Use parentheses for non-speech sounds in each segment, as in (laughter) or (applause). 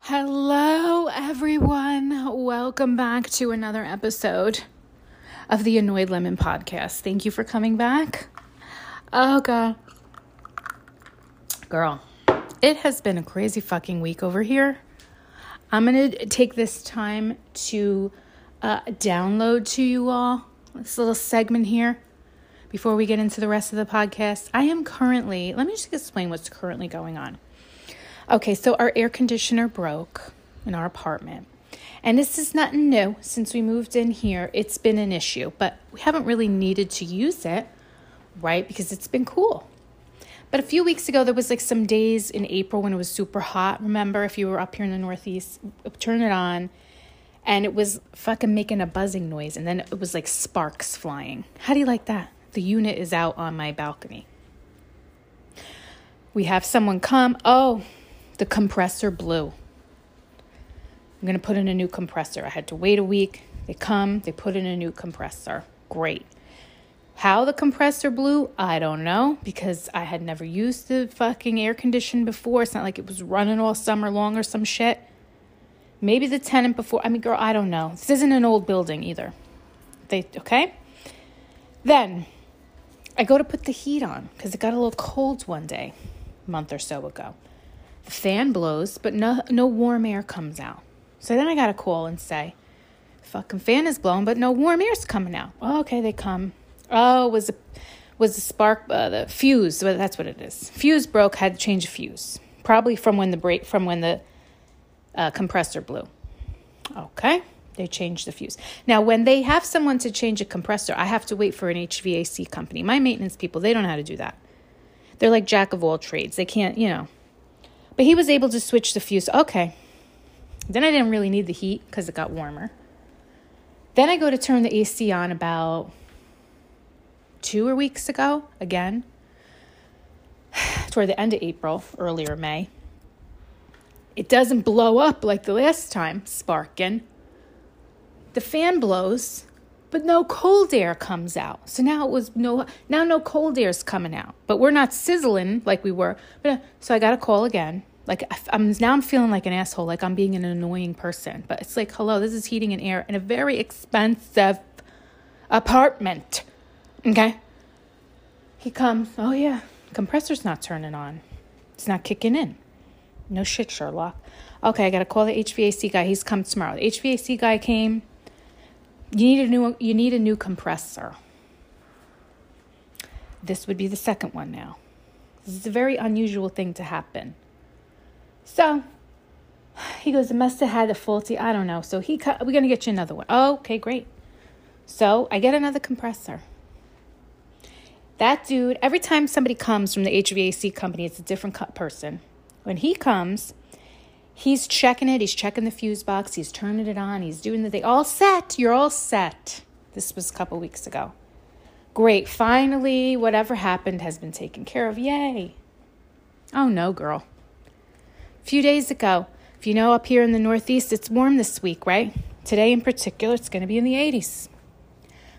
Hello, everyone. Welcome back to another episode of the Annoyed Lemon podcast. Thank you for coming back. Oh, God. Girl, it has been a crazy fucking week over here. I'm going to take this time to uh, download to you all this little segment here before we get into the rest of the podcast. I am currently, let me just explain what's currently going on. Okay, so our air conditioner broke in our apartment. And this is nothing new. Since we moved in here, it's been an issue, but we haven't really needed to use it, right? Because it's been cool. But a few weeks ago, there was like some days in April when it was super hot. Remember, if you were up here in the Northeast, turn it on, and it was fucking making a buzzing noise, and then it was like sparks flying. How do you like that? The unit is out on my balcony. We have someone come. Oh, the compressor blew. I'm going to put in a new compressor. I had to wait a week. They come, they put in a new compressor. Great. How the compressor blew, I don't know because I had never used the fucking air condition before. It's not like it was running all summer long or some shit. Maybe the tenant before. I mean, girl, I don't know. This isn't an old building either. They okay? Then I go to put the heat on because it got a little cold one day, a month or so ago. The fan blows, but no, no warm air comes out. So then I got to call and say, fucking fan is blowing, but no warm air's coming out. Oh, okay, they come. Oh, was a was the spark uh, the fuse? That's what it is. Fuse broke. Had to change a fuse. Probably from when the break from when the uh, compressor blew. Okay, they changed the fuse. Now, when they have someone to change a compressor, I have to wait for an HVAC company. My maintenance people, they don't know how to do that. They're like jack of all trades. They can't, you know, but he was able to switch the fuse. Okay. Then I didn't really need the heat because it got warmer. Then I go to turn the AC on about two or weeks ago again, (sighs) toward the end of April, earlier May. It doesn't blow up like the last time, sparking. The fan blows, but no cold air comes out. So now it was no now no cold air is coming out, but we're not sizzling like we were. Uh, so I got a call again. Like I'm now I'm feeling like an asshole, like I'm being an annoying person. But it's like, hello, this is heating and air in a very expensive apartment. Okay. He comes. Oh yeah, compressor's not turning on. It's not kicking in. No shit, Sherlock. Okay, I gotta call the HVAC guy. He's come tomorrow. The HVAC guy came. You need a new you need a new compressor. This would be the second one now. This is a very unusual thing to happen. So he goes, it must have had a faulty, I don't know. So he cut, we're gonna get you another one. Okay, great. So I get another compressor. That dude, every time somebody comes from the HVAC company, it's a different person. When he comes, He's checking it. He's checking the fuse box. He's turning it on. He's doing the thing. All set. You're all set. This was a couple weeks ago. Great. Finally, whatever happened has been taken care of. Yay. Oh, no, girl. A few days ago, if you know up here in the Northeast, it's warm this week, right? Today in particular, it's going to be in the 80s.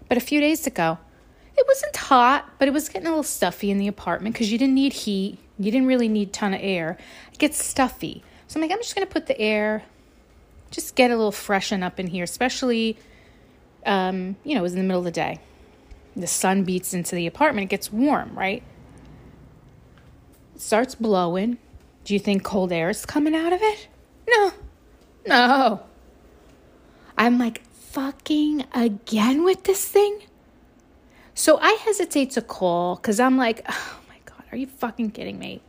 But a few days ago, it wasn't hot, but it was getting a little stuffy in the apartment because you didn't need heat. You didn't really need ton of air. It gets stuffy. So I'm like, I'm just going to put the air, just get a little freshen up in here, especially, um, you know, it was in the middle of the day. The sun beats into the apartment, it gets warm, right? It starts blowing. Do you think cold air is coming out of it? No, no. I'm like, fucking again with this thing? So I hesitate to call because I'm like, are you fucking kidding me?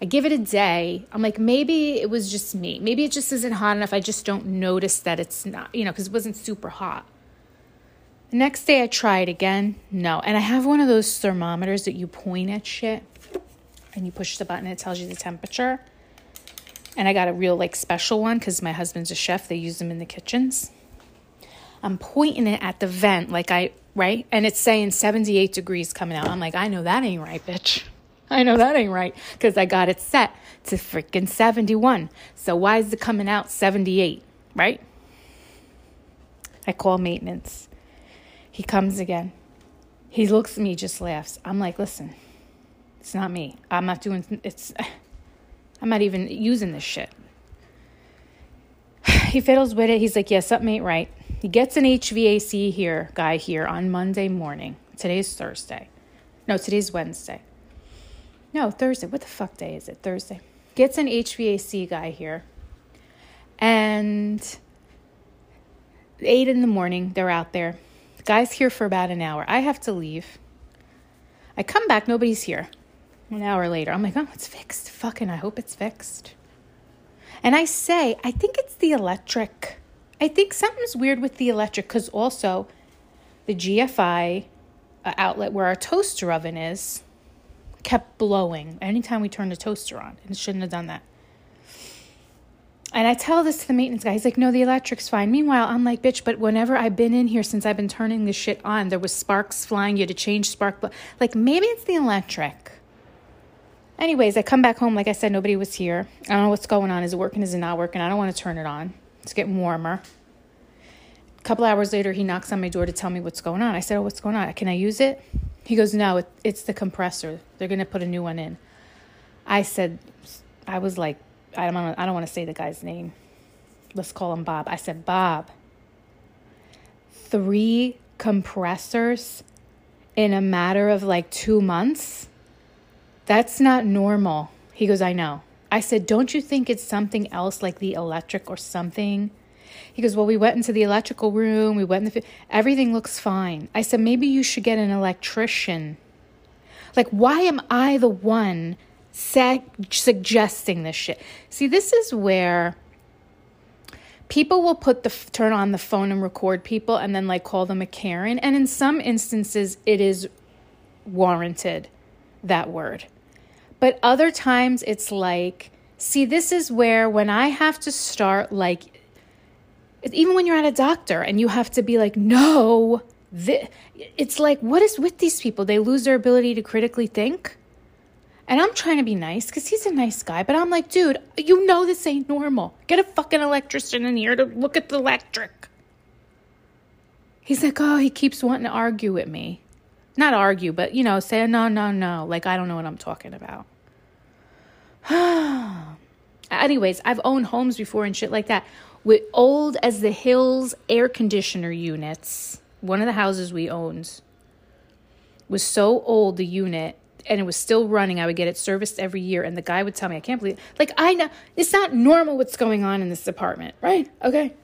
I give it a day. I'm like, maybe it was just me. Maybe it just isn't hot enough. I just don't notice that it's not, you know, because it wasn't super hot. The next day I try it again. No. And I have one of those thermometers that you point at shit and you push the button, it tells you the temperature. And I got a real, like, special one because my husband's a chef. They use them in the kitchens. I'm pointing it at the vent, like I, right? And it's saying 78 degrees coming out. I'm like, I know that ain't right, bitch. I know that ain't right because I got it set to freaking 71. So why is it coming out 78, right? I call maintenance. He comes again. He looks at me, just laughs. I'm like, listen, it's not me. I'm not doing it's (sighs) I'm not even using this shit. (sighs) He fiddles with it. He's like, yeah, something ain't right. He gets an HVAC here guy here on Monday morning. Today's Thursday. No, today's Wednesday. No, Thursday. What the fuck day is it? Thursday. Gets an HVAC guy here. And eight in the morning, they're out there. The guy's here for about an hour. I have to leave. I come back, nobody's here. An hour later, I'm like, oh, it's fixed. Fucking, I hope it's fixed. And I say, I think it's the electric. I think something's weird with the electric because also the GFI uh, outlet where our toaster oven is kept blowing anytime we turned the toaster on. And shouldn't have done that. And I tell this to the maintenance guy. He's like, no, the electric's fine. Meanwhile, I'm like, bitch, but whenever I've been in here since I've been turning this shit on, there was sparks flying. You had to change spark. But like, maybe it's the electric. Anyways, I come back home. Like I said, nobody was here. I don't know what's going on. Is it working? Is it not working? I don't want to turn it on. It's getting warmer. A couple hours later, he knocks on my door to tell me what's going on. I said, Oh, what's going on? Can I use it? He goes, No, it, it's the compressor. They're going to put a new one in. I said, I was like, I don't, I don't want to say the guy's name. Let's call him Bob. I said, Bob, three compressors in a matter of like two months? That's not normal. He goes, I know. I said, Don't you think it's something else like the electric or something? He goes, Well, we went into the electrical room. We went in the. Everything looks fine. I said, Maybe you should get an electrician. Like, why am I the one suggesting this shit? See, this is where people will put the turn on the phone and record people and then like call them a Karen. And in some instances, it is warranted, that word. But other times it's like, see, this is where when I have to start, like, even when you're at a doctor and you have to be like, no, this, it's like, what is with these people? They lose their ability to critically think. And I'm trying to be nice because he's a nice guy, but I'm like, dude, you know this ain't normal. Get a fucking electrician in here to look at the electric. He's like, oh, he keeps wanting to argue with me not argue, but you know, say no, no, no. Like I don't know what I'm talking about. (sighs) Anyways, I've owned homes before and shit like that with old as the hills air conditioner units. One of the houses we owned was so old, the unit, and it was still running. I would get it serviced every year, and the guy would tell me, I can't believe, it. like, I know it's not normal what's going on in this apartment, right? Okay.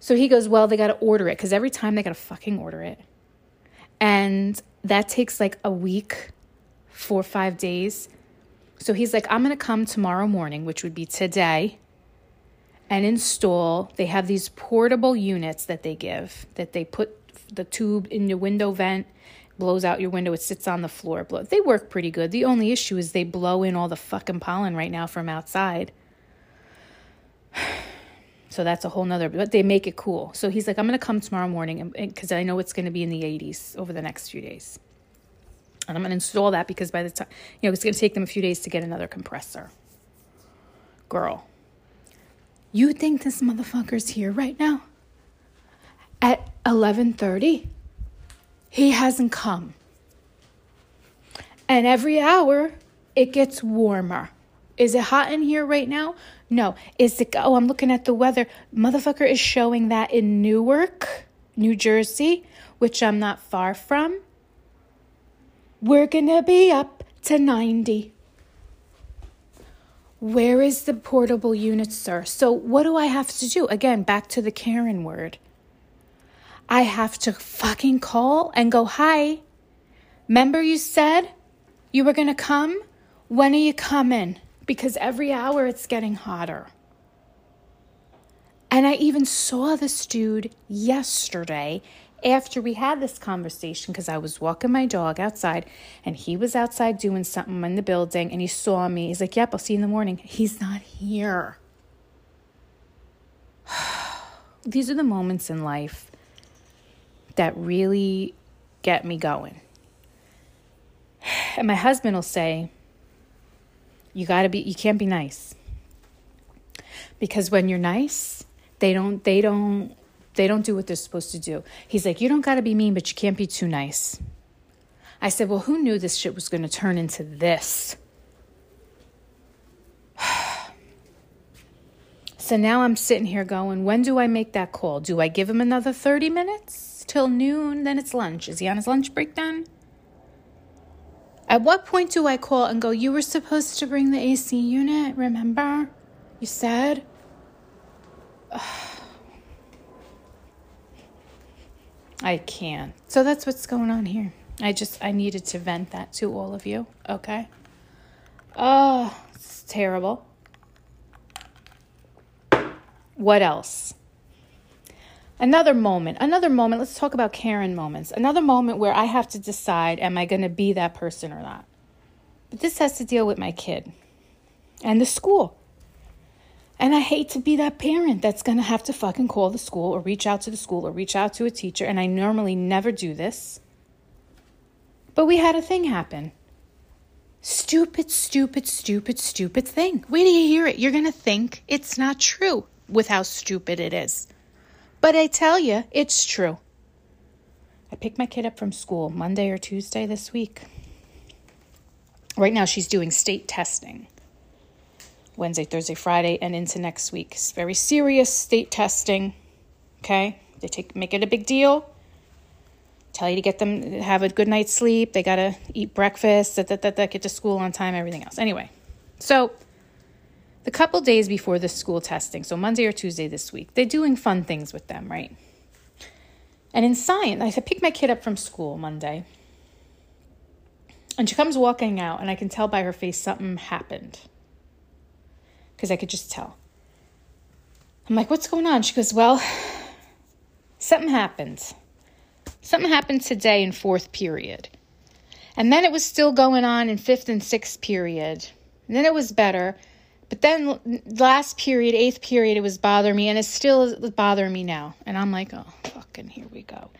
So he goes, Well, they got to order it because every time they got to fucking order it. And that takes like a week, four or five days. So he's like, I'm going to come tomorrow morning, which would be today, and install. They have these portable units that they give that they put the tube in your window vent, blows out your window, it sits on the floor. They work pretty good. The only issue is they blow in all the fucking pollen right now from outside. So that's a whole nother, but they make it cool. So he's like, I'm going to come tomorrow morning because I know it's going to be in the 80s over the next few days. And I'm going to install that because by the time, you know, it's going to take them a few days to get another compressor. Girl, you think this motherfucker's here right now? At 11:30? He hasn't come. And every hour it gets warmer. Is it hot in here right now? No. Is it, oh, I'm looking at the weather. Motherfucker is showing that in Newark, New Jersey, which I'm not far from. We're to be up to 90. Where is the portable unit, sir? So, what do I have to do? Again, back to the Karen word. I have to fucking call and go, Hi, remember you said you were to come? When are you coming? Because every hour it's getting hotter. And I even saw this dude yesterday after we had this conversation because I was walking my dog outside and he was outside doing something in the building and he saw me. He's like, Yep, I'll see you in the morning. He's not here. (sighs) These are the moments in life that really get me going. (sighs) And my husband will say, you got to be you can't be nice. Because when you're nice, they don't they don't they don't do what they're supposed to do. He's like, "You don't got to be mean, but you can't be too nice." I said, Well, who knew this shit was going to turn into this? (sighs) so now I'm sitting here going, When do I make that call? Do I give him another 30 minutes till noon? Then it's lunch. Is he on his lunch break then? At what point do I call and go, You were supposed to bring the AC unit, remember? You said? (sighs) I can't. So that's what's going on here. I just, I needed to vent that to all of you, okay? Oh, it's terrible. What else? Another moment, another moment. Let's talk about Karen moments. Another moment where I have to decide am I going to be that person or not? But this has to deal with my kid and the school. And I hate to be that parent that's going to have to fucking call the school or reach out to the school or reach out to a teacher. And I normally never do this. But we had a thing happen. Stupid, stupid, stupid, stupid thing. Where do you hear it? You're going to think it's not true with how stupid it is. But I tell you, it's true. I picked my kid up from school Monday or Tuesday this week. Right now, she's doing state testing. Wednesday, Thursday, Friday, and into next week. It's very serious state testing. Okay? They take make it a big deal. Tell you to get them have a good night's sleep. They gotta eat breakfast, that, that, that, that, get to school on time, everything else. Anyway, so the couple days before the school testing, so Monday or Tuesday this week, they're doing fun things with them, right? And in science, I pick my kid up from school Monday. And she comes walking out, and I can tell by her face something happened because I could just tell. I'm like, what's going on? She goes, well, something happened. Something happened today in fourth period. And then it was still going on in fifth and sixth period. And then it was better. But then last period, eighth period, it was bothering me, and it's still is bothering me now. And I'm like, oh, fucking here we go.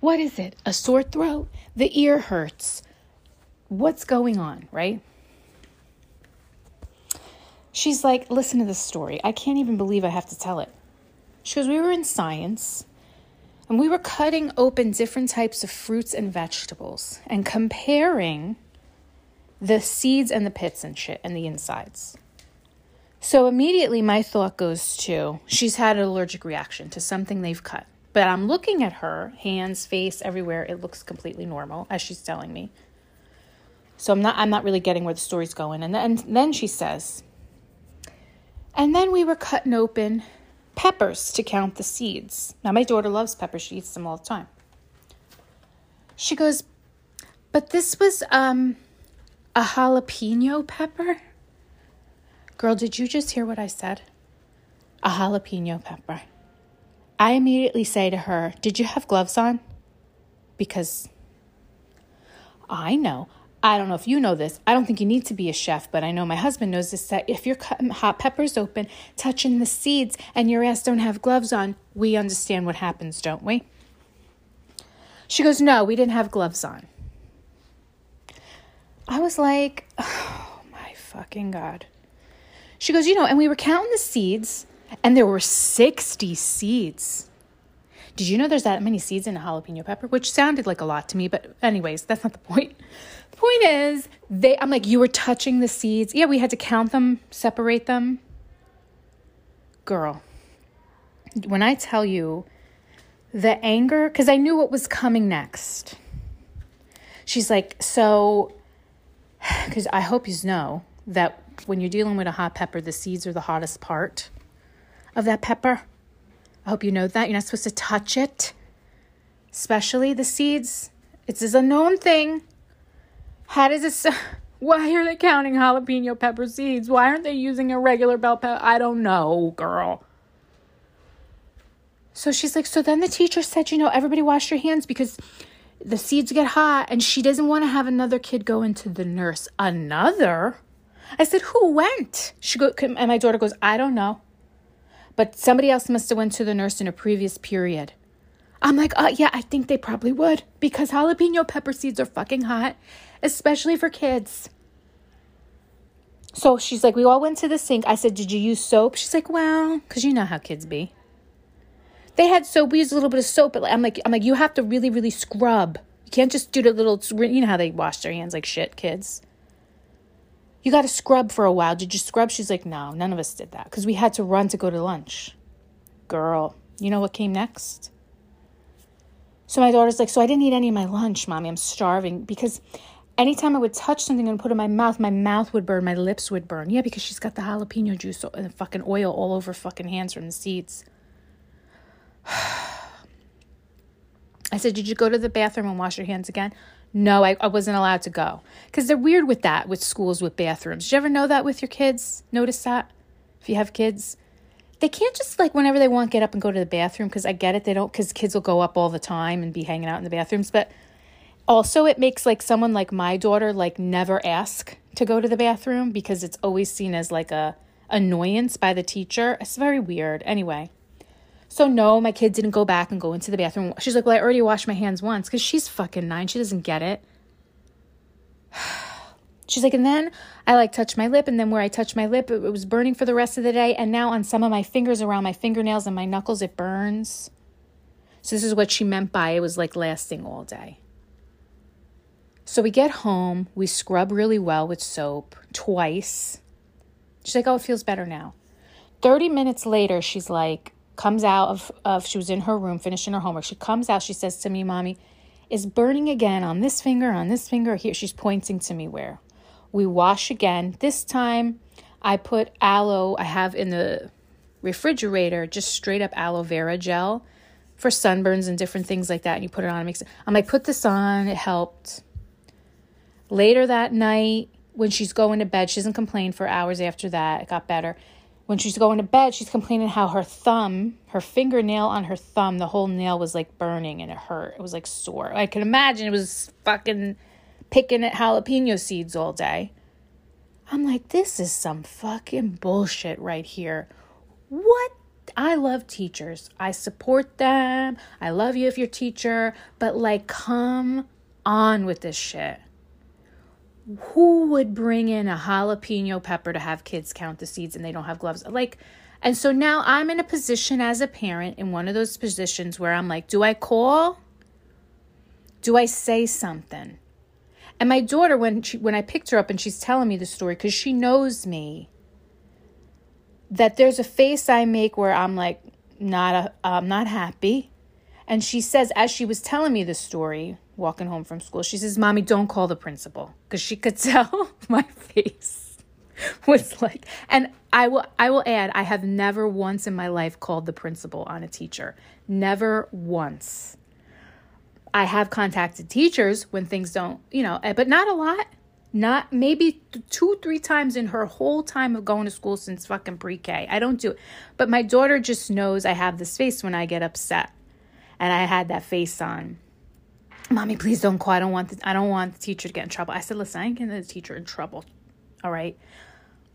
What is it? A sore throat? The ear hurts. What's going on, right? She's like, listen to this story. I can't even believe I have to tell it. She goes, we were in science and we were cutting open different types of fruits and vegetables and comparing the seeds and the pits and shit and the insides. So immediately my thought goes to she's had an allergic reaction to something they've cut. But I'm looking at her, hands, face, everywhere. It looks completely normal as she's telling me. So I'm not I'm not really getting where the story's going. And then, and then she says, and then we were cutting open peppers to count the seeds. Now, my daughter loves peppers, she eats them all the time. She goes, But this was um, a jalapeno pepper? Girl, did you just hear what I said? A jalapeno pepper. I immediately say to her, Did you have gloves on? Because I know I don't know if you know this. I don't think you need to be a chef, but I know my husband knows this that if you're cutting hot peppers open, touching the seeds, and your ass don't have gloves on, we understand what happens, don't we? She goes, No, we didn't have gloves on. I was like, Oh my fucking God. She goes, You know, and we were counting the seeds, and there were 60 seeds. Did you know there's that many seeds in a jalapeno pepper? Which sounded like a lot to me, but anyways, that's not the point. The point is, they I'm like, you were touching the seeds. Yeah, we had to count them, separate them. Girl, when I tell you the anger, because I knew what was coming next. She's like, so, because I hope you know that when you're dealing with a hot pepper, the seeds are the hottest part of that pepper. I hope you know that. You're not supposed to touch it, especially the seeds. It's a known thing. How does this? (laughs) Why are they counting jalapeno pepper seeds? Why aren't they using a regular bell pepper? I don't know, girl. So she's like, so then the teacher said, you know, everybody wash your hands because the seeds get hot and she doesn't want to have another kid go into the nurse. Another? I said, who went? She go, and my daughter goes, I don't know but somebody else must have went to the nurse in a previous period. I'm like, oh yeah, I think they probably would because jalapeno pepper seeds are fucking hot, especially for kids. So she's like, we all went to the sink. I said, did you use soap? She's like, well, because you know how kids be. They had soap. We used a little bit of soap, but I'm like, I'm like, you have to really, really scrub. You can't just do the little, you know how they wash their hands like shit, kids. You got to scrub for a while. Did you scrub? She's like, no, none of us did that because we had to run to go to lunch. Girl, you know what came next? So my daughter's like, so I didn't eat any of my lunch, mommy. I'm starving because anytime I would touch something and put it in my mouth, my mouth would burn, my lips would burn. Yeah, because she's got the jalapeno juice and fucking oil all over fucking hands from the seeds. (sighs) I said, Did you go to the bathroom and wash your hands again? No, I, I wasn't allowed to go. Because they're weird with that, with schools with bathrooms. Did you ever know that with your kids? Notice that? If you have kids? They can't just, like, whenever they want, get up and go to the bathroom. Because I get it. They don't, because kids will go up all the time and be hanging out in the bathrooms. But also it makes like someone like my daughter like never ask to go to the bathroom because it's always seen as like a annoyance by the teacher it's very weird anyway so no my kid didn't go back and go into the bathroom. She's like well i already washed my hands once because she's fucking nine. She doesn't get it. (sighs) She's like and then i like touched my lip and then where i touched my lip it, it was burning for the rest of the day and now on some of my fingers around my fingernails and my knuckles it burns. So this is what she meant by it was like lasting all day. So we get home, we scrub really well with soap twice. She's like, oh, it feels better now. 30 minutes later, she's like, comes out of, of she was in her room finishing her homework. She comes out, she says to me, Mommy, is burning again on this finger, on this finger here. She's pointing to me where. We wash again. This time I put aloe, I have in the refrigerator just straight up aloe vera gel for sunburns and different things like that. And you put it on, it makes it. Um, I'm like, put this on, it helped. Later that night, when she's going to bed, she doesn't complain for hours after that. It got better. When she's going to bed, she's complaining how her thumb, her fingernail on her thumb, the whole nail was like burning and it hurt. It was like sore. I can imagine it was fucking picking at jalapeno seeds all day. I'm like, this is some fucking bullshit right here. What? I love teachers. I support them. I love you if you're teacher, but like, come on with this shit who would bring in a jalapeno pepper to have kids count the seeds and they don't have gloves? Like, and so now I'm in a position as a parent in one of those positions where I'm like, do I call? Do I say something? And my daughter, when she, when I picked her up and she's telling me the story, because she knows me, that there's a face I make where I'm like, not a, I'm not happy. And she says, as she was telling me the story, walking home from school. She says, Mommy, don't call the principal. Because she could (laughs) tell my face was like, and I will, I will add, I have never once in my life called the principal on a teacher. Never once. I have contacted teachers when things don't, you know, eh, but not a lot. Not maybe two, three times in her whole time of going to school since fucking pre K. I don't do it. But my daughter just knows I have this face when I get upset. And I had that face on mommy please don't call i don't want the, i don't want the teacher to get in trouble. I said listen i ain't getting the teacher in trouble. All right?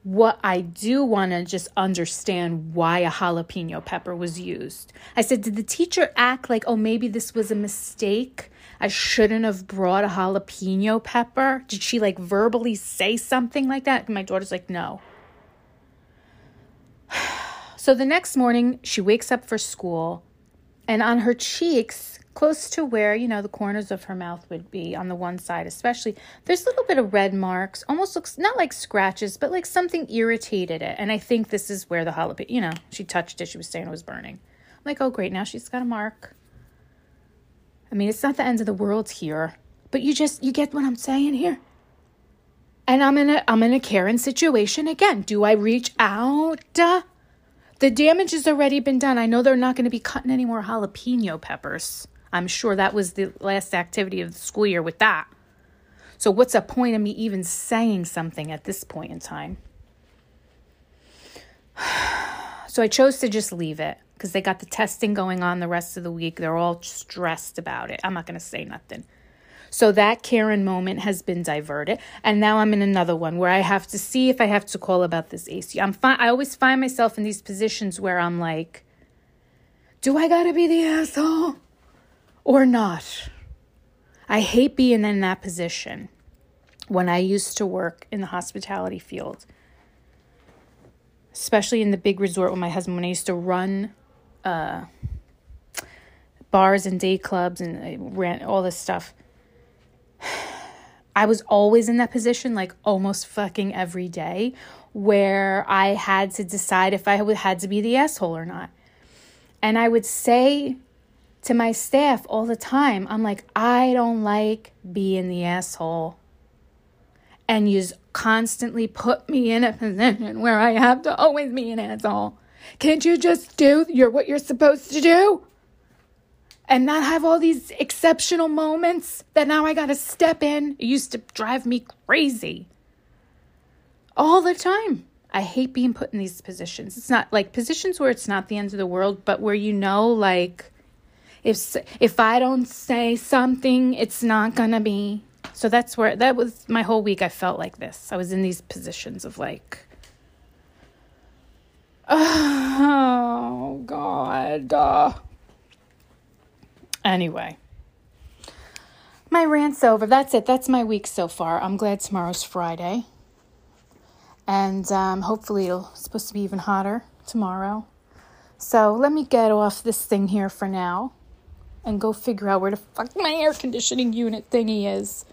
What i do want to just understand why a jalapeno pepper was used. I said did the teacher act like oh maybe this was a mistake? I shouldn't have brought a jalapeno pepper? Did she like verbally say something like that? My daughter's like no. (sighs) So the next morning she wakes up for school and on her cheeks close to where, you know, the corners of her mouth would be on the one side, especially. There's a little bit of red marks, almost looks not like scratches, but like something irritated it. And I think this is where the jalapeno, you know, she touched it. She was saying it was burning. I'm like, oh, great. Now she's got a mark. I mean, it's not the end of the world here, but you just, you get what I'm saying here? And I'm in a, I'm in a Karen situation again. Do I reach out? The damage has already been done. I know they're not going to be cutting any more jalapeno peppers. I'm sure that was the last activity of the school year with that. So, what's the point of me even saying something at this point in time? (sighs) So, I chose to just leave it because they got the testing going on the rest of the week. They're all stressed about it. I'm not going to say nothing. So, that Karen moment has been diverted. And now I'm in another one where I have to see if I have to call about this AC. I'm fine. I always find myself in these positions where I'm like, do I got to be the asshole? Or not. I hate being in that position when I used to work in the hospitality field, especially in the big resort with my husband when I used to run uh, bars and day clubs and I ran all this stuff. (sighs) I was always in that position, like almost fucking every day, where I had to decide if I had to be the asshole or not. And I would say to my staff all the time, I'm like, I don't like being the asshole. And you constantly put me in a (laughs) position where I have to always be an asshole. Can't you just do your what you're supposed to do? and not have all these exceptional moments that now I got to step in. It used to drive me crazy all the time. I hate being put in these positions. It's not like positions where it's not the end of the world, but where you know, like, if if I don't say something, it's not gonna be. So that's where that was my whole week. I felt like this. I was in these positions of like, (sighs) oh God. Uh, Anyway, my rant's over. That's it. That's my week so far. I'm glad tomorrow's Friday. And um, hopefully it'll supposed to be even hotter tomorrow. So let me get off this thing here for now and go figure out where the fuck my air conditioning unit thingy is.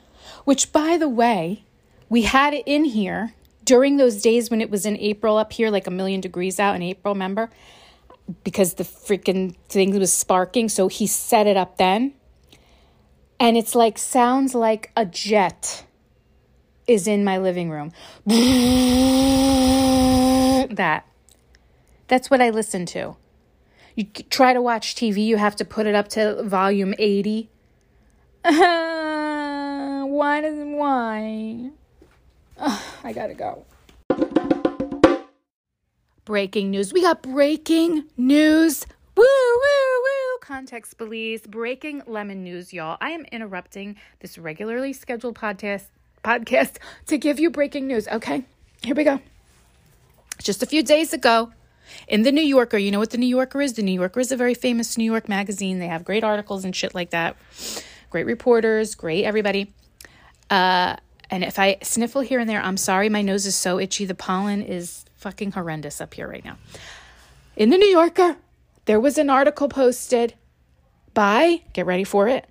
Which, by the way, we had it in here during those days when it was in April up here, like a million degrees out in April, remember? because the freaking thing was sparking. So he set it up then. And it's like, sounds like a jet is in my living room. (laughs) that. That's what I listen to. You try to watch TV, you have to put it up to volume 80. (laughs) why does why? I gotta go. Breaking news. We got breaking news. Woo, woo, woo. Context police. Breaking lemon news, y'all. I am interrupting this regularly scheduled podcast podcast to give you breaking news. Okay, here we go. Just a few days ago, in the New Yorker, you know what the New Yorker is? The New Yorker is a very famous New York magazine. They have great articles and shit like that. Great reporters, great everybody. Uh, and if I sniffle here and there, I'm sorry. My nose is so itchy. The pollen is fucking horrendous up here right now. In the New Yorker, there was an article posted by, get ready for it,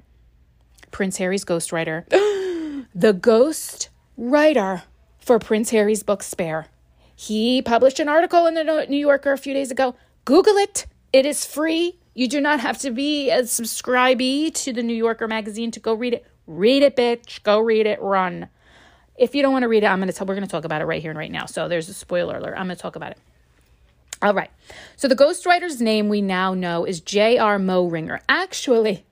Prince Harry's ghostwriter. (gasps) the ghost writer for Prince Harry's book Spare. He published an article in the New Yorker a few days ago. Google it. It is free. You do not have to be a subscribee to the New Yorker magazine to go read it. Read it, bitch. Go read it. Run. If you don't want to read it, I'm going to tell, we're going to talk about it right here and right now. So there's a spoiler alert. I'm going to talk about it. All right. So the ghostwriter's name we now know is J.R. Moehringer. Actually,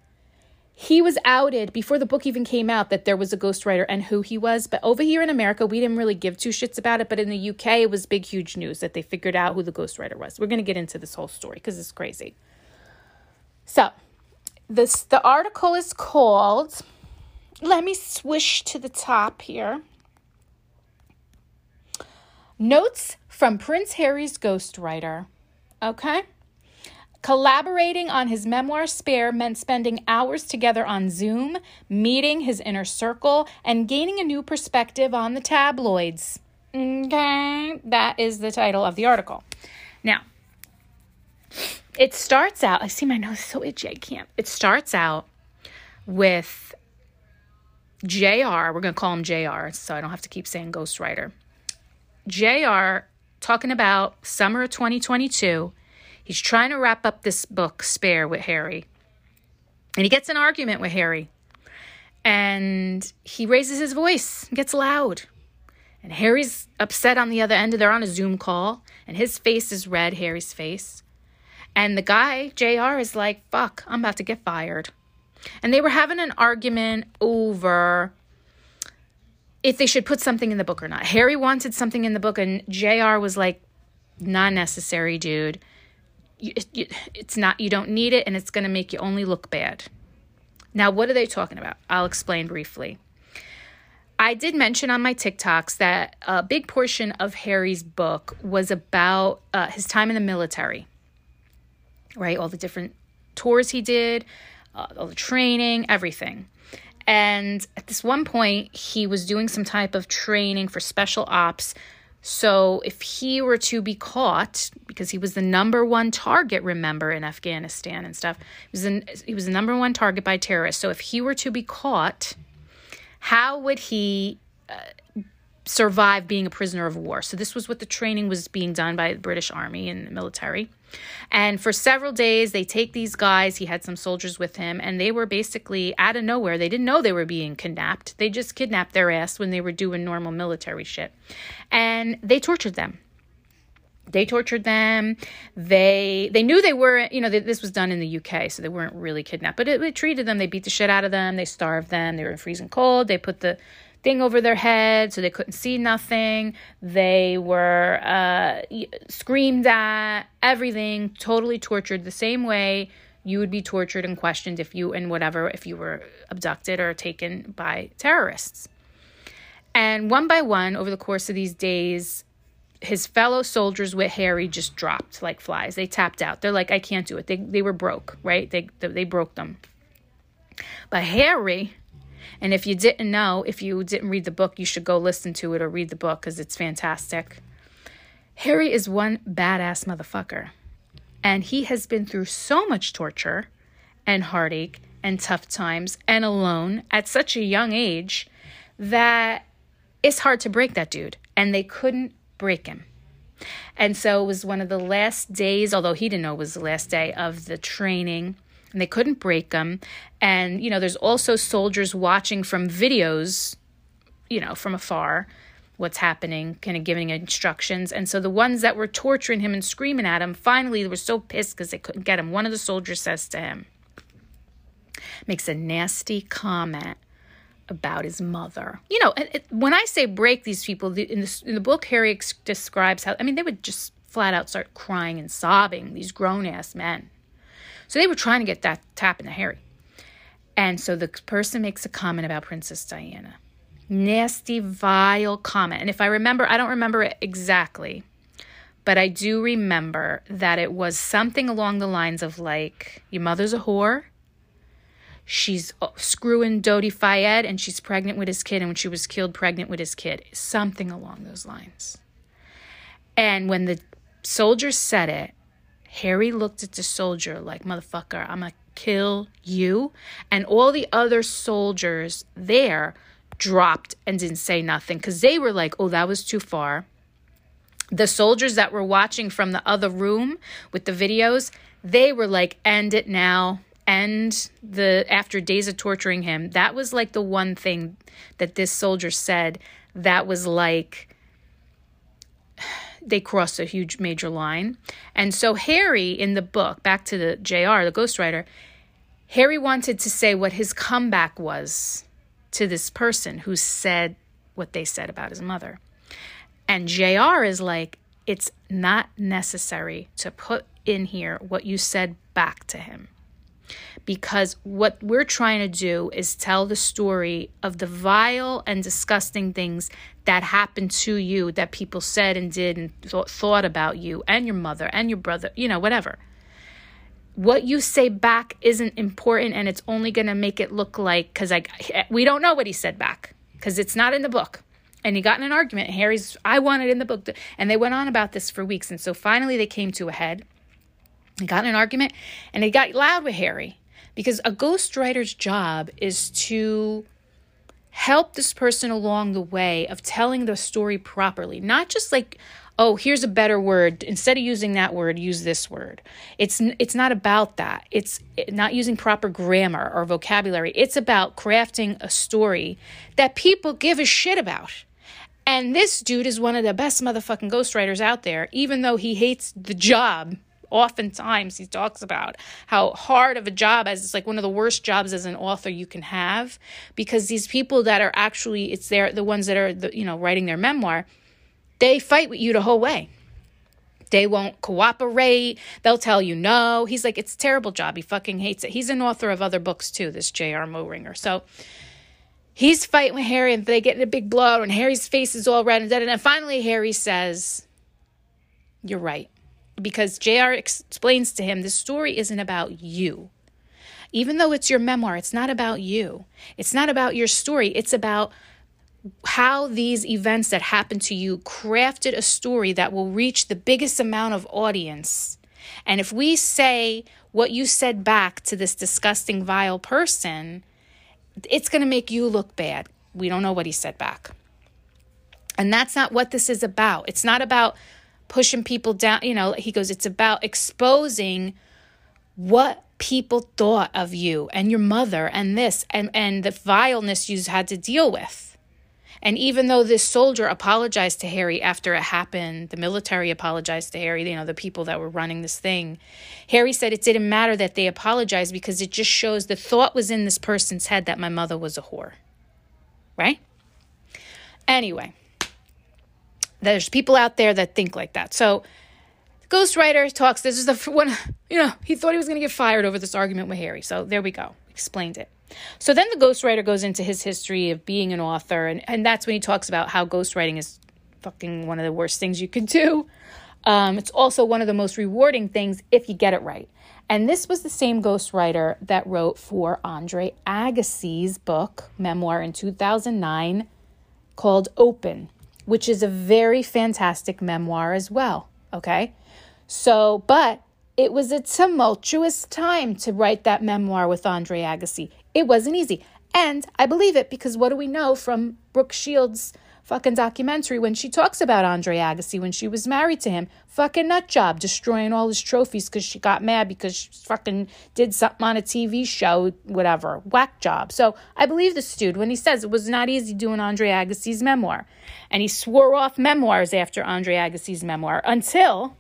he was outed before the book even came out that there was a ghostwriter and who he was. But over here in America, we didn't really give two shits about it. But in the UK, it was big, huge news that they figured out who the ghostwriter was. We're going to get into this whole story because it's crazy. So, this the article is called. Let me swish to the top here. Notes from Prince Harry's ghostwriter. Okay? Collaborating on his memoir Spare meant spending hours together on Zoom, meeting his inner circle, and gaining a new perspective on the tabloids. Okay? That is the title of the article. Now, it starts out, I see my nose so itchy, I can't. It starts out with JR, we're going to call him JR, so I don't have to keep saying ghostwriter. JR talking about summer of 2022. He's trying to wrap up this book, Spare, with Harry. And he gets an argument with Harry. And he raises his voice, gets loud. And Harry's upset on the other end. They're on a Zoom call, and his face is red, Harry's face. And the guy, JR, is like, fuck, I'm about to get fired. And they were having an argument over if they should put something in the book or not. Harry wanted something in the book, and JR was like, not necessary, dude. It's not, you don't need it, and it's going to make you only look bad. Now, what are they talking about? I'll explain briefly. I did mention on my TikToks that a big portion of Harry's book was about uh, his time in the military, right? All the different tours he did, uh, all the training, everything. And at this one point, he was doing some type of training for special ops. So if he were to be caught, because he was the number one target, remember, in Afghanistan and stuff, he was, an, he was the number one target by terrorists. So if he were to be caught how would he uh, survive being a prisoner of war? So this was what the training was being done by the British Army and the military. And for several days, they take these guys. He had some soldiers with him, and they were basically out of nowhere. They didn't know they were being kidnapped. They just kidnapped their ass when they were doing normal military shit. And they tortured them they tortured them they they knew they weren't, you know they, this was done in the uk so they weren't really kidnapped but it, it, treated them they beat the shit out of them they starved them they were in freezing cold they put the thing over their head so they couldn't see nothing they were uh, screamed at everything totally tortured the same way you would be tortured and questioned if you and whatever if you were abducted or taken by terrorists and one by one over the course of these days his fellow soldiers with Harry just dropped like flies. They tapped out. They're like, I can't do it. They they were broke, right? They they broke them. But Harry, and if you didn't know, if you didn't read the book, you should go listen to it or read the book because it's fantastic. Harry is one badass motherfucker. And he has been through so much torture and heartache and tough times and alone at such a young age that it's hard to break that dude. And they couldn't break him. And so it was one of the last days, although he didn't know it was the last day of the training, and they couldn't break them. And, you know, there's also soldiers watching from videos, you know, from afar, what's happening, kind of giving instructions. And so the ones that were torturing him and screaming at him finally were so pissed because they couldn't get him. One of the soldiers says to him, makes a nasty comment about his mother. You know, it, when I say break these people, in the, in the book, Harry ex- describes how, I mean, they would just flat out start crying and sobbing, these grown ass men. So they were trying to get that tap into Harry. And so the person makes a comment about Princess Diana. Nasty, vile comment. And if I remember, I don't remember it exactly, but I do remember that it was something along the lines of like, your mother's a whore she's uh, screwing Dodi Fayed and she's pregnant with his kid, and when she was killed, pregnant with his kid. Something along those lines. And when the soldier said it, Harry looked at the soldier like, motherfucker, I'm gonna kill you. And all the other soldiers there dropped and didn't say nothing because they were like, oh, that was too far. The soldiers that were watching from the other room with the videos, they were like, end it now end the after days of torturing him that was like the one thing that this soldier said that was like they crossed a huge major line. And so harry in the book back to the jr the ghostwriter harry wanted to say what his comeback was to this person who said what they said about his mother. And jr is like it's not necessary to put in here what you said back to him because what we're trying to do is tell the story of the vile and disgusting things that happened to you that people said and did and th- thought about you and your mother and your brother, you know, whatever. What you say back isn't important and it's only going to make it look like cuz I we don't know what he said back cuz it's not in the book. And he got in an argument. Harry's I want it in the book and they went on about this for weeks and so finally they came to a head. They got in an argument and it got loud with Harry because a ghostwriter's job is to help this person along the way of telling the story properly, not just like oh here's a better word. Instead of using that word use this word. It's it's not about that. It's not using proper grammar or vocabulary. It's about crafting a story that people give a shit about. And this dude is one of the best motherfucking ghostwriters out there even though he hates the job oftentimes he talks about how hard of a job as it's like one of the worst jobs as an author you can have because these people that are actually it's their the ones that are the, you know writing their memoir they fight with you the whole way they won't cooperate. They'll tell you no. He's like, it's a terrible job. He fucking hates it. He's an author of other books too, this J.R. Moehringer. So he's fighting with Harry and they get in a big blow and Harry's face is all red and dead. And then finally Harry says, You're right because JR explains to him this story isn't about you. Even though it's your memoir, it's not about you. It's not about your story. It's about how these events that happened to you crafted a story that will reach the biggest amount of audience. And if we say what you said back to this disgusting, vile person, it's going to make you look bad. We don't know what he said back. And that's not what this is about. It's not about pushing people down. You know, he goes, it's about exposing what people thought of you and your mother and this and, and the vileness you had to deal with. And even though this soldier apologized to Harry after it happened, the military apologized to Harry, you know, the people that were running this thing, Harry said it didn't matter that they apologized because it just shows the thought was in this person's head that my mother was a whore. Right? Anyway, there's people out there that think like that. So, ghostwriter talks. This is the one, you know, he thought he was going to get fired over this argument with Harry. So, there we go. Explained it. So then the ghostwriter goes into his history of being an author, and, and that's when he talks about how ghostwriting is fucking one of the worst things you could do. Um, it's also one of the most rewarding things if you get it right. And this was the same ghostwriter that wrote for Andre Agassi's book, memoir in 2009 called Open, which is a very fantastic memoir as well. Okay. So, but it was a tumultuous time to write that memoir with Andre Agassi. It wasn't easy. And I believe it because what do we know from Brooke Shields' fucking documentary when she talks about Andre Agassi when she was married to him? Fucking nut job, destroying all his trophies because she got mad because she fucking did something on a TV show, whatever. Whack job. So I believe this dude when he says it was not easy doing Andre Agassi's memoir. And he swore off memoirs after Andre Agassi's memoir until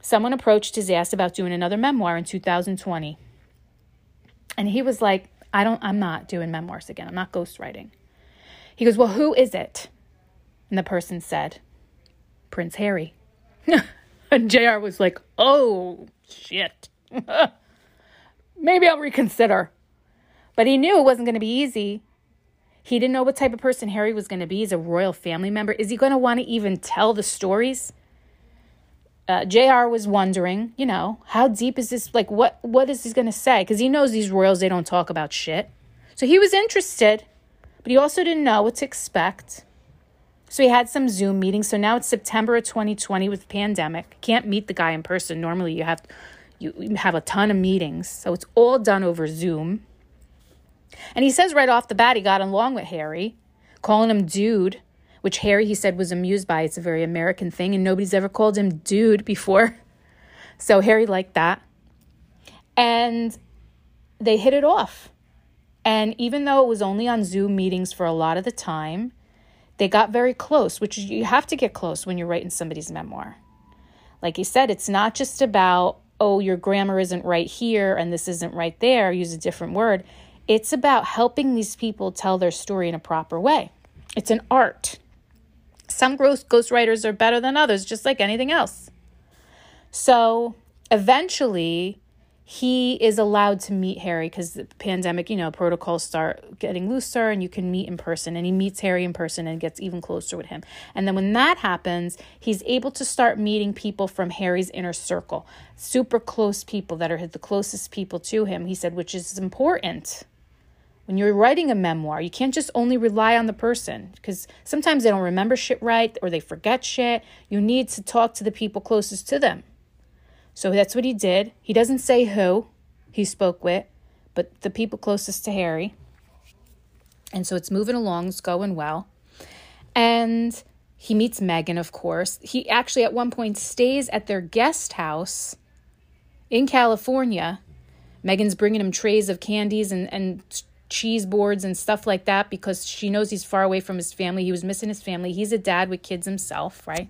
someone approached his ass about doing another memoir in 2020. And he was like, I don't, I'm not doing memoirs again. I'm not ghostwriting. He goes, Well, who is it? And the person said, Prince Harry. (laughs) and JR was like, Oh, shit. (laughs) Maybe I'll reconsider. But he knew it wasn't going to be easy. He didn't know what type of person Harry was going to be. He's a royal family member. Is he going to want to even tell the stories? uh, Jr. was wondering, you know, how deep is this? Like, what what is he going to say? Because he knows these royals they don't talk about shit. So he was interested, but he also didn't know what to expect. So he had some Zoom meetings. So now it's September of 2020 with the pandemic. Can't meet the guy in person. Normally you have you have a ton of meetings. So it's all done over Zoom. And he says right off the bat he got along with Harry, calling him dude which Harry, he said, was amused by. It's a very American thing, and nobody's ever called him dude before. (laughs) So Harry liked that. And they hit it off. And even though it was only on Zoom meetings for a lot of the time, they got very close, which you have to get close when you're writing somebody's memoir. Like he said, it's not just about, oh, your grammar isn't right here and this isn't right there, use a different word. It's about helping these people tell their story in a proper way. It's an art. Some ghost ghostwriters are better than others, just like anything else. So eventually, he is allowed to meet Harry because the pandemic, you know, protocols start getting looser and you can meet in person. And he meets Harry in person and gets even closer with him. And then when that happens, he's able to start meeting people from Harry's inner circle, super close people that are the closest people to him, he said, which is important when you're writing a memoir, you can't just only rely on the person because sometimes they don't remember shit right or they forget shit. You need to talk to the people closest to them. So that's what he did. He doesn't say who he spoke with, but the people closest to Harry. And so it's moving along, it's going well. And he meets Meghan, of course. He actually, at one point, stays at their guest house in California. Meghan's bringing him trays of candies and, and cheese boards and stuff like that because she knows he's far away from his family. He was missing his family. He's a dad with kids himself, right?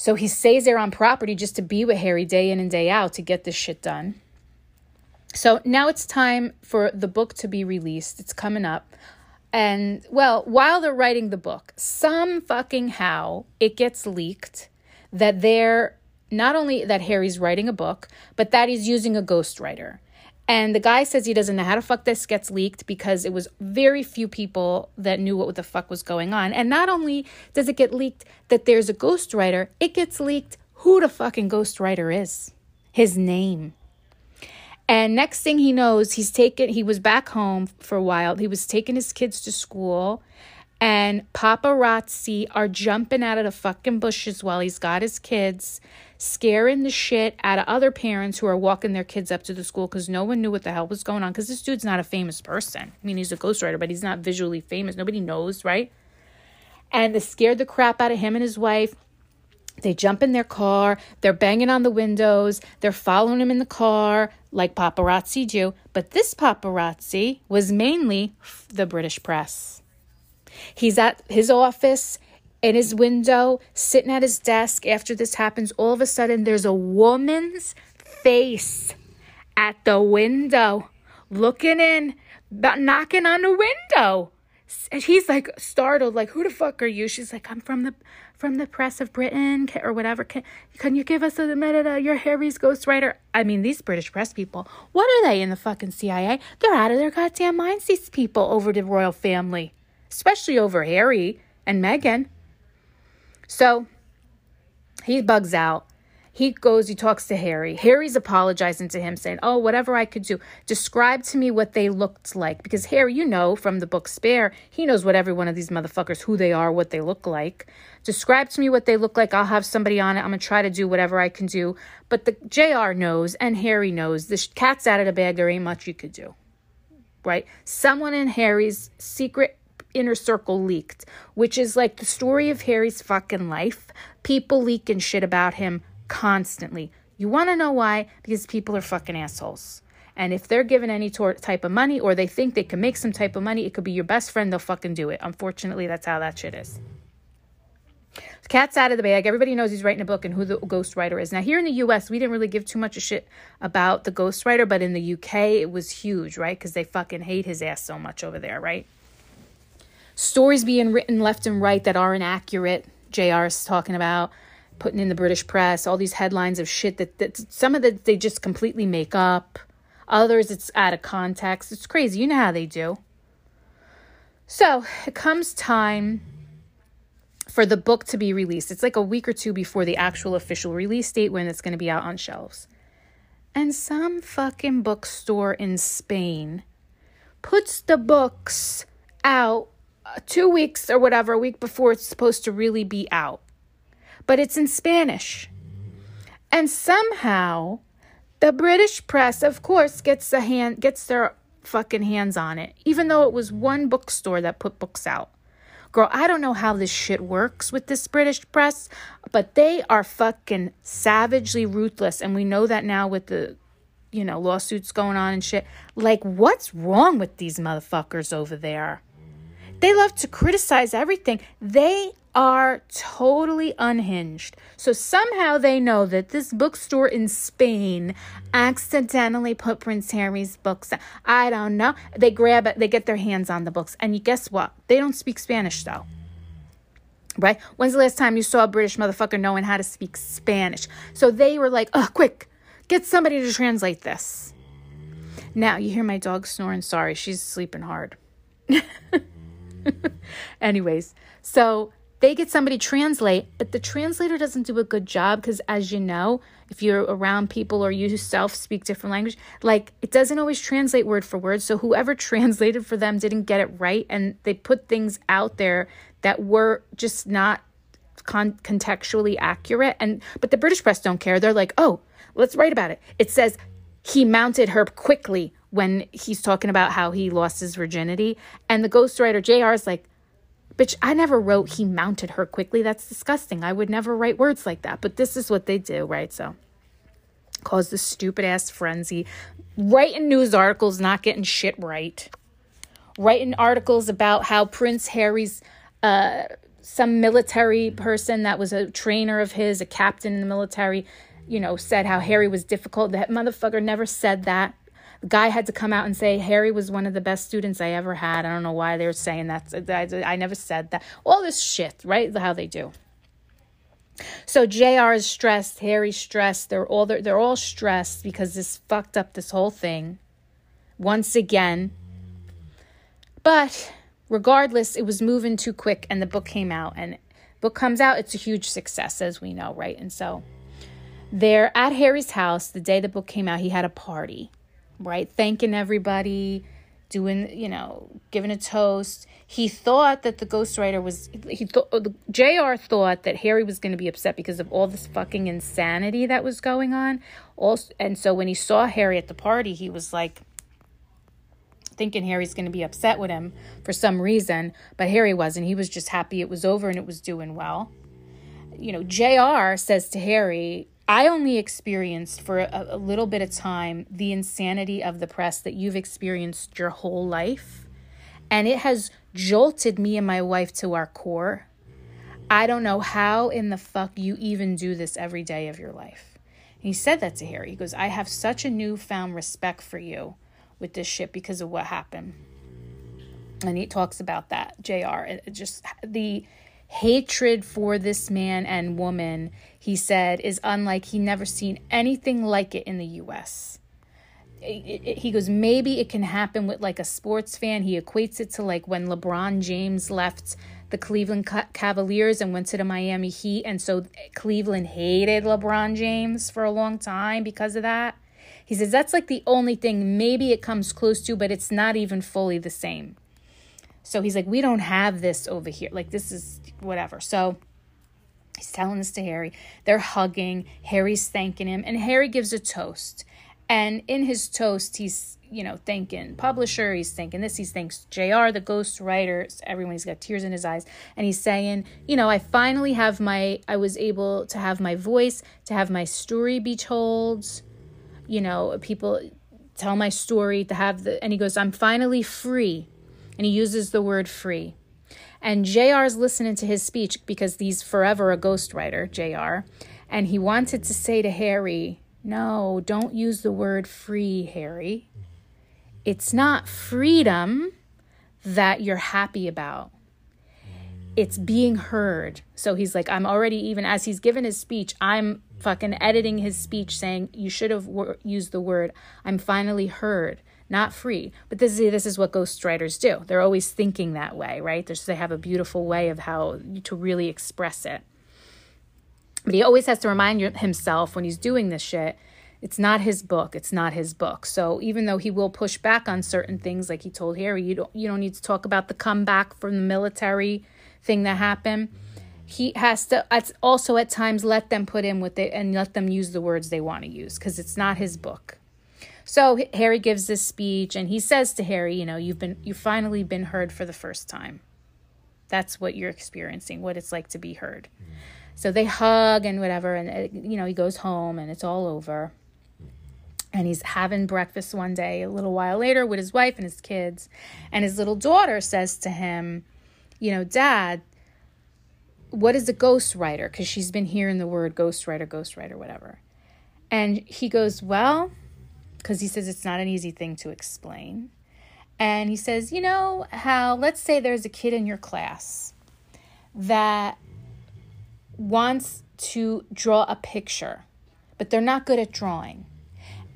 So he stays there on property just to be with Harry day in and day out to get this shit done. So now it's time for the book to be released. It's coming up. And well, while they're writing the book, some fucking how it gets leaked that they're not only that Harry's writing a book, but that he's using a ghostwriter. And the guy says he doesn't know how the fuck this gets leaked because it was very few people that knew what the fuck was going on. And not only does it get leaked that there's a ghostwriter, it gets leaked who the fucking ghostwriter is, his name. And next thing he knows, he's taken, he was back home for a while. He was taking his kids to school and paparazzi are jumping out of the fucking bushes while he's got his kids, scaring the shit out of other parents who are walking their kids up to the school because no one knew what the hell was going on. Because this dude's not a famous person. I mean, he's a ghostwriter, but he's not visually famous. Nobody knows, right? And they scared the crap out of him and his wife. They jump in their car, they're banging on the windows, they're following him in the car like paparazzi do. But this paparazzi was mainly the British press. He's at his office in his window, sitting at his desk after this happens. All of a sudden, there's a woman's face at the window, looking in, knocking on the window. And he's like startled, like, "Who the fuck are you?" She's like, "I'm from the from the press of Britain or whatever. Can, can you give us a minute? Uh, your Harry's ghostwriter. I mean, these British press people, what are they in the fucking CIA? They're out of their goddamn minds, these people over the royal family, especially over Harry and Meghan. So he bugs out. He goes, he talks to Harry. Harry's apologizing to him, saying, Oh, whatever I could do, describe to me what they looked like. Because Harry, you know from the book Spare, he knows what every one of these motherfuckers, who they are, what they look like. Describe to me what they look like. I'll have somebody on it. I'm going to try to do whatever I can do. But the JR knows and Harry knows the cat's out of the bag. There ain't much you could do. Right? Someone in Harry's secret inner circle leaked, which is like the story of Harry's fucking life. People leaking shit about him constantly. You want to know why? Because people are fucking assholes. And if they're given any tor- type of money or they think they can make some type of money, it could be your best friend, they'll fucking do it. Unfortunately, that's how that shit is. Cat's out of the bag. Everybody knows he's writing a book and who the ghostwriter is. Now, here in the US, we didn't really give too much of shit about the ghostwriter, but in the UK, it was huge, right? Because they fucking hate his ass so much over there, right? Stories being written left and right that aren't accurate. JR is talking about putting in the British press, all these headlines of shit that, that some of that they just completely make up. Others it's out of context. It's crazy. You know how they do. So it comes time for the book to be released. It's like a week or two before the actual official release date when it's going to be out on shelves. And some fucking bookstore in Spain puts the books out two weeks or whatever, a week before it's supposed to really be out but it's in Spanish. And somehow the British press, of course, gets the hand gets their fucking hands on it, even though it was one bookstore that put books out. Girl, I don't know how this shit works with this British press, but they are fucking savagely ruthless. And we know that now with the, you know, lawsuits going on and shit. Like, what's wrong with these motherfuckers over there? They love to criticize everything. They are totally unhinged. So somehow they know that this bookstore in Spain accidentally put Prince Harry's books. I don't know. They grab it, they get their hands on the books. And guess what? They don't speak Spanish though. Right? When's the last time you saw a British motherfucker knowing how to speak Spanish? So they were like, oh, quick, get somebody to translate this. Now, you hear my dog snoring. Sorry, she's sleeping hard. (laughs) (laughs) Anyways, so they get somebody translate, but the translator doesn't do a good job because, as you know, if you're around people or you yourself speak different language, like it doesn't always translate word for word. So whoever (laughs) translated for them didn't get it right, and they put things out there that were just not con- contextually accurate. And but the British press don't care. They're like, oh, let's write about it. It says he mounted her quickly when he's talking about how he lost his virginity, and the ghostwriter Jr. is like Bitch, I never wrote he mounted her quickly. That's disgusting. I would never write words like that. But this is what they do, right? So cause the stupid ass frenzy. Writing news articles, not getting shit right. Writing articles about how Prince Harry's uh some military person that was a trainer of his, a captain in the military, you know, said how Harry was difficult. That motherfucker never said that. The guy had to come out and say Harry was one of the best students I ever had. I don't know why they're saying that. I, I never said that. All this shit, right? How they do. So JR is stressed, Harry's stressed. They're all they're, they're all stressed because this fucked up this whole thing once again. But regardless, it was moving too quick and the book came out and book comes out, it's a huge success as we know, right? And so they're at Harry's house the day the book came out, he had a party right? Thanking everybody, doing, you know, giving a toast. He thought that the ghostwriter was, he thought, oh, JR thought that Harry was going to be upset because of all this fucking insanity that was going on. Also, and so when he saw Harry at the party, he was like, thinking Harry's going to be upset with him for some reason, but Harry wasn't. He was just happy it was over and it was doing well. You know, JR says to Harry, I only experienced for a, a, little bit of time the insanity of the press that you've experienced your whole life. And it has jolted me and my wife to our core. I don't know how in the fuck you even do this every day of your life. And he said that to Harry. He goes, I have such a newfound respect for you with this shit because of what happened. And he talks about that, JR. It just the hatred for this man and woman, he said, is unlike he never seen anything like it in the US. It, it, he goes, maybe it can happen with like a sports fan. He equates it to like when LeBron James left the Cleveland Cavaliers and went to the Miami Heat. And so Cleveland hated LeBron James for a long time because of that. He says that's like the only thing maybe it comes close to, but it's not even fully the same. So he's like, we don't have this over here. Like, this is whatever. So he's telling this to Harry. They're hugging. Harry's thanking him. And Harry gives a toast. And in his toast, he's, you know, thanking publisher. He's thanking this. He thanks JR, the ghost writer. Everyone, he's got tears in his eyes. And he's saying, you know, I finally have my, I was able to have my voice, to have my story be told. You know, people tell my story, to have the, and he goes, I'm finally free and he uses the word free. And JR's listening to his speech because he's forever a ghostwriter, JR. And he wanted to say to Harry, No, don't use the word free, Harry. It's not freedom that you're happy about, it's being heard. So he's like, I'm already, even as he's given his speech, I'm fucking editing his speech saying, You should have used the word, I'm finally heard not free. But this is this is what ghostwriters do. They're always thinking that way, right? They have a beautiful way of how to really express it. But he always has to remind himself when he's doing this shit, it's not his book. It's not his book. So even though he will push back on certain things, like he told Harry, you don't you don't need to talk about the comeback from the military thing that happened. He has to also at times let them put in with it and let them use the words they want to use because it's not his book. So Harry gives this speech and he says to Harry, you know, you've been you've finally been heard for the first time. That's what you're experiencing, what it's like to be heard. Mm-hmm. So they hug and whatever and uh, you know, he goes home and it's all over. And he's having breakfast one day a little while later with his wife and his kids. And his little daughter says to him, you know, dad, what is a ghostwriter? Because she's been hearing the word ghostwriter, ghostwriter, whatever. And he goes, Well, because he says it's not an easy thing to explain. And he says, you know, how let's say there's a kid in your class that wants to draw a picture, but they're not good at drawing.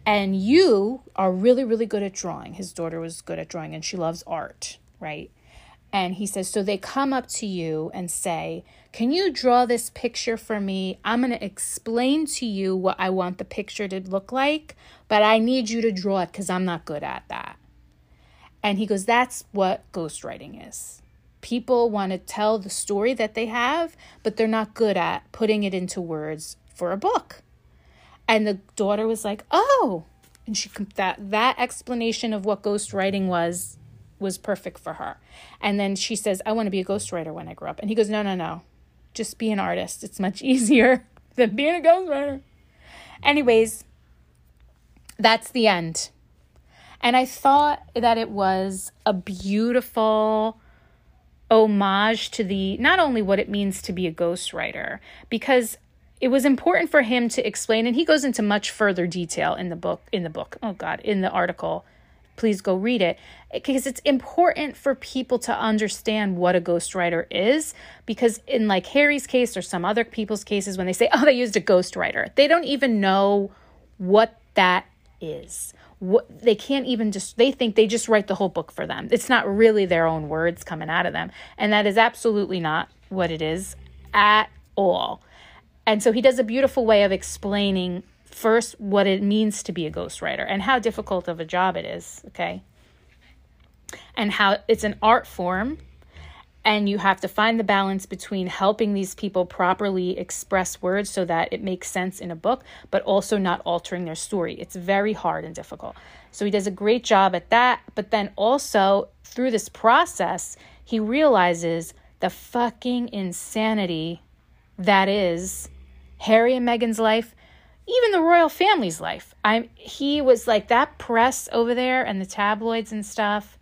And you are really, really good at drawing. His daughter was good at drawing and she loves art, right? And he says, so they come up to you and say, Can you draw this picture for me? I'm going to explain to you what I want the picture to look like, but I need you to draw it because I'm not good at that. And he goes, That's what ghostwriting is. People want to tell the story that they have, but they're not good at putting it into words for a book. And the daughter was like, Oh, and she that that explanation of what ghostwriting was was perfect for her. And then she says, I want to be a ghostwriter when I grow up. And he goes, No, no, no. Just be an artist. It's much (laughs) easier than being a ghostwriter. Anyways, that's the end. And I thought that it was a beautiful homage to the not only what it means to be a ghostwriter, because it was important for him to explain, and he goes into much further detail in the book, in the book, oh God, in the article please go read it because it's important for people to understand what a ghostwriter is because in like Harry's case or some other people's cases when they say oh they used a ghostwriter they don't even know what that is. What they can't even just they think they just write the whole book for them. It's not really their own words coming out of them. And that is absolutely not what it is at all. And so he does a beautiful way of explaining first what it means to be a ghostwriter and how difficult of a job it is, okay? and how it's an art form and you have to find the balance between helping these people properly express words so that it makes sense in a book but also not altering their story. It's very hard and difficult. So he does a great job at that but then also through this process he realizes the fucking insanity that is harry and meghan's life even the royal family's life. I'm he was like that press over there and the tabloids and stuff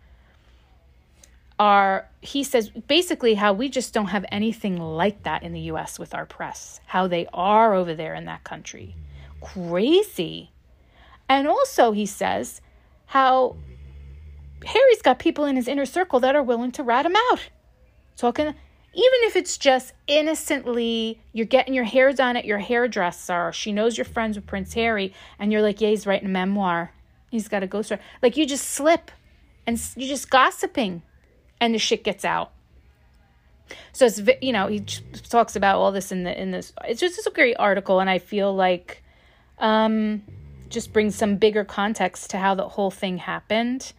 are he says basically how we just don't have anything like that in the US with our press, how they are over there in that country. Crazy. And also he says how Harry's got people in his inner circle that are willing to rat him out. Talking even if it's just innocently you're getting your hair done at your hairdresser, she knows you're friends with Prince Harry, and you're like, yeah, he's writing a memoir. He's got a ghostwriter. Like you just slip and you're just gossiping and the shit gets out. So it's you know he talks about all this in the in this. It's just it's a great article, and I feel like um, just brings some bigger context to how the whole thing happened,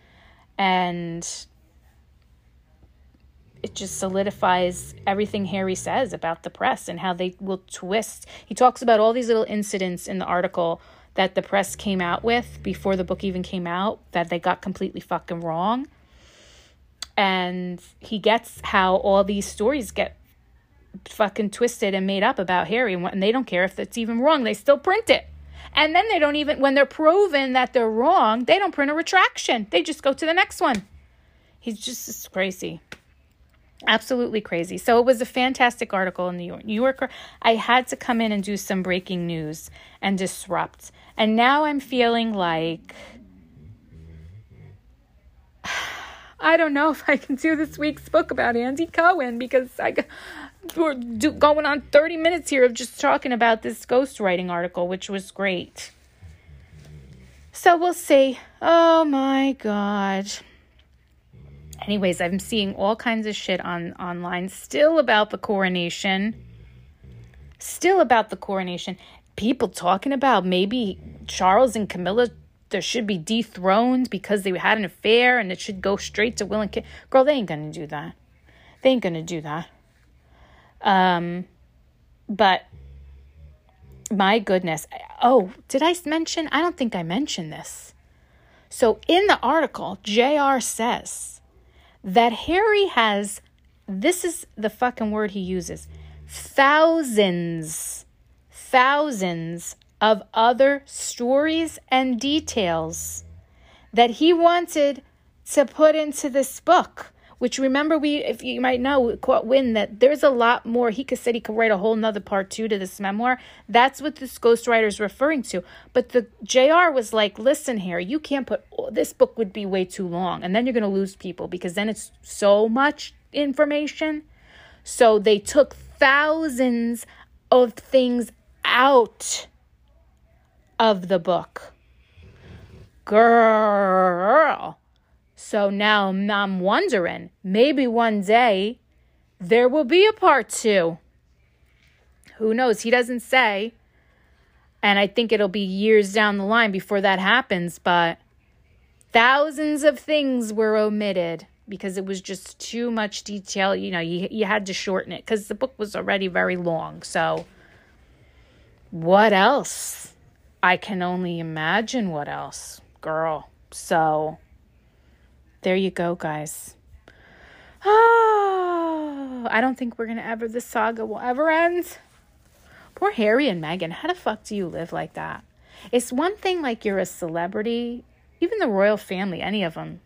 and it just solidifies everything Harry says about the press and how they will twist. He talks about all these little incidents in the article that the press came out with before the book even came out that they got completely fucking wrong and he gets how all these stories get fucking twisted and made up about Harry, and they don't care if it's even wrong. They still print it. And then they don't even, when they're proven that they're wrong, they don't print a retraction. They just go to the next one. He's just crazy. Absolutely crazy. So it was a fantastic article in the New Yorker. I had to come in and do some breaking news and disrupt. And now I'm feeling like I don't know (laughs) if I can do this week's book about Andy Cohen because I we're do, going on 30 minutes here of just talking about this ghostwriting article, which was great. So we'll see. Oh my god. Anyways, I'm seeing all kinds of shit on online still about the coronation. Still about the coronation. People talking about maybe Charles and Camilla there should be dethroned because they had an affair and it should go straight to Will and Kate. Girl, they ain't gonna do that. They ain't gonna do that. Um, but my goodness. Oh, did I mention? I don't think I mentioned this. So in the article, JR says that Harry has, this is the fucking word he uses, thousands, thousands of other stories and details that he wanted to put into this book. Which remember we, if you might know, caught wind that there's a lot more. He could said he could write a whole nother part two to this memoir. That's what this ghostwriter is referring to. But the JR was like, listen here, you can't put oh, this book would be way too long, and then you're gonna lose people because then it's so much information. So they took thousands of things out of the book. Girl. So now I'm wondering maybe one day there will be a part two. Who knows? He doesn't say. And I think it'll be years down the line before that happens, but thousands of things were omitted because it was just too much detail. You know, you, you had to shorten it because the book was already very long. So, what else? I can only imagine what else, girl. So there you go, guys. Oh, I don't think we're going to ever, this saga will ever end. Poor Harry and Meghan. How the fuck do you live like that? It's one thing like you're a celebrity, even the royal family, any of them.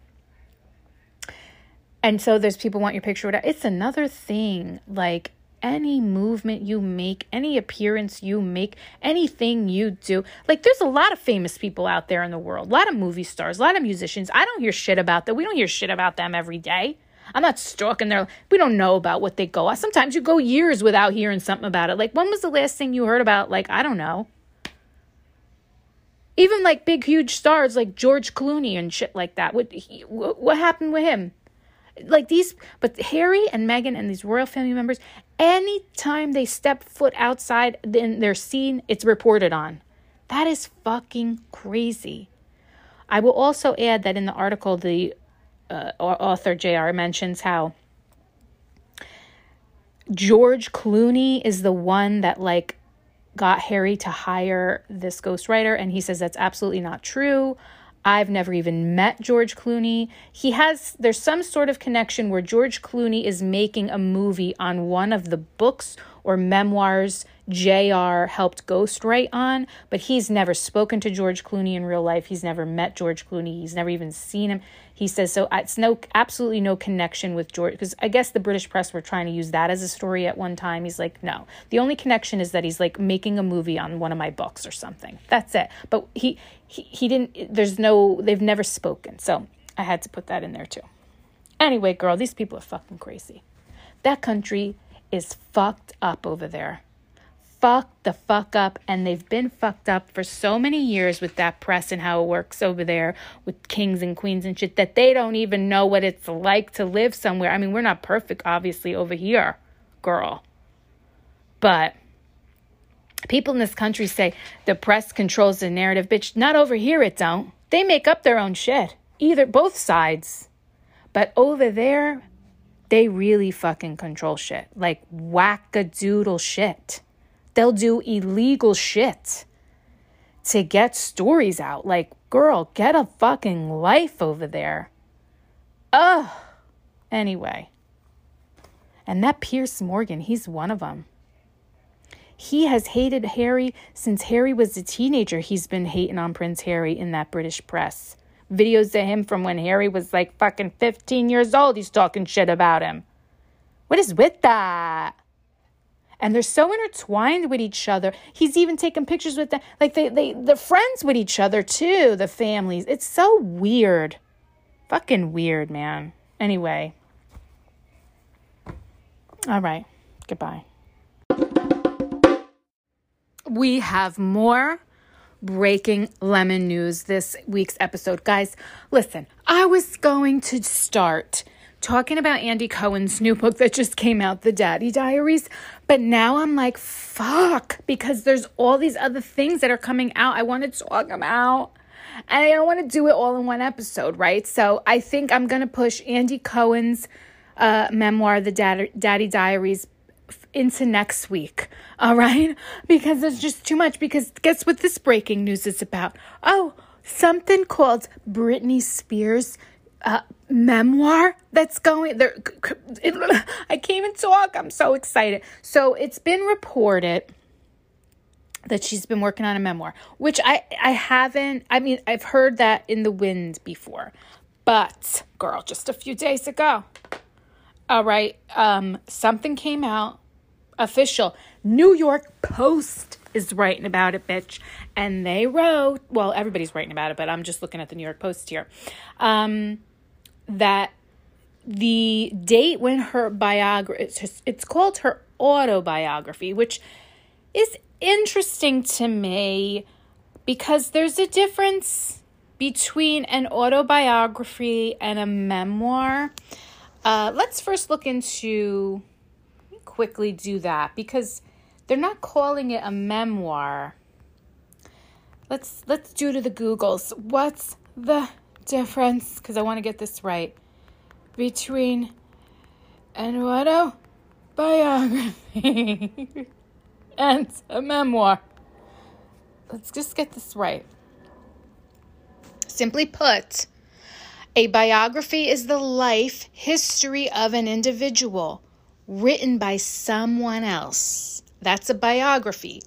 And so there's people want your picture. It's another thing like any movement you make, any appearance you make, anything you do. Like, there's a lot of famous people out there in the world, a lot of movie stars, a lot of musicians. I don't hear shit about them. We don't hear shit about them every day. I'm not stalking their, we don't know about what they go. Sometimes you go years without hearing something about it. Like, when was the last thing you heard about, like, I don't know. Even like big, huge stars like George Clooney and shit like that. What, what happened with him? Like these but harry and meghan and these royal family members anytime they step foot outside then they're seen, it's reported on that is fucking crazy i will also add that in the article the uh, author J.R. mentions how George Clooney is the one that like got Harry to hire this ghostwriter, and he says that's absolutely not true. I've never even met George Clooney. He has, there's some sort of connection where George Clooney is making a movie on one of the books or memoirs JR helped ghostwrite on, but he's never spoken to George Clooney in real life. He's never met George Clooney. He's never even seen him. He says so. It's no, absolutely no connection with George because I guess the British press were trying to use that as a story at one time. He's like, no. The only connection is that he's like making a movie on one of my books or something. That's it. But he, he, he didn't. There's no. They've never spoken. So I had to put that in there too. Anyway, girl, these people are fucking crazy. That country is fucked up over there fucked the fuck up and they've been fucked up for so many years with that press and how it works over there with kings and queens and shit that they don't even know what it's like to live somewhere. I mean, we're not perfect obviously over here, girl. But people in this country say the press controls the narrative. Bitch, not over here it don't. They make up their own shit. Either both sides. But over there, they really fucking control shit. Like wackadoodle shit. They'll do illegal shit to get stories out. Like, girl, get a fucking life over there. Ugh. Anyway. And that Piers Morgan, he's one of them. He has hated Harry since Harry was a teenager. He's been hating on Prince Harry in that British press. Videos of him from when Harry was like fucking 15 years old. He's talking shit about him. What is with that? And they're so intertwined with each other. He's even taken pictures with them, like they they they're friends with each other too. The families, it's so weird, fucking weird, man. Anyway, all right, goodbye. We have more breaking lemon news this week's episode. Guys, listen, I was going to start talking about Andy Cohen's new book that just came out, The Daddy Diaries. But now I'm like, fuck, because there's all these other things that are coming out. I want to talk about. And I don't want to do it all in one episode, right? So I think I'm going to push Andy Cohen's uh, memoir, The Dad- Daddy Diaries, into next week. (laughs) All right? Because there's just too much. Because guess what this breaking news is about? Oh, something called Britney Spears uh, memoir that's going there. (laughs) I can't even talk. I'm so excited. So it's been reported that she's been working on a memoir which i i haven't i mean i've heard that in the wind before but girl just a few days ago. All right um something came out official. New york post is writing about it bitch. And they wrote well everybody's writing about it but i'm just looking at the new york post here. Um that the date when her biography it's, it's called her autobiography which is interesting to me because there's a difference between an autobiography and a memoir. Uh, let's first look into quickly do that because they're not calling it a memoir. Let's let's do to the googles. What's the difference, because I want to get this right, between an autobiography (laughs) and a memoir. Let's just get this right. Simply put, a biography is the life history of an individual written by someone else. That's a biography.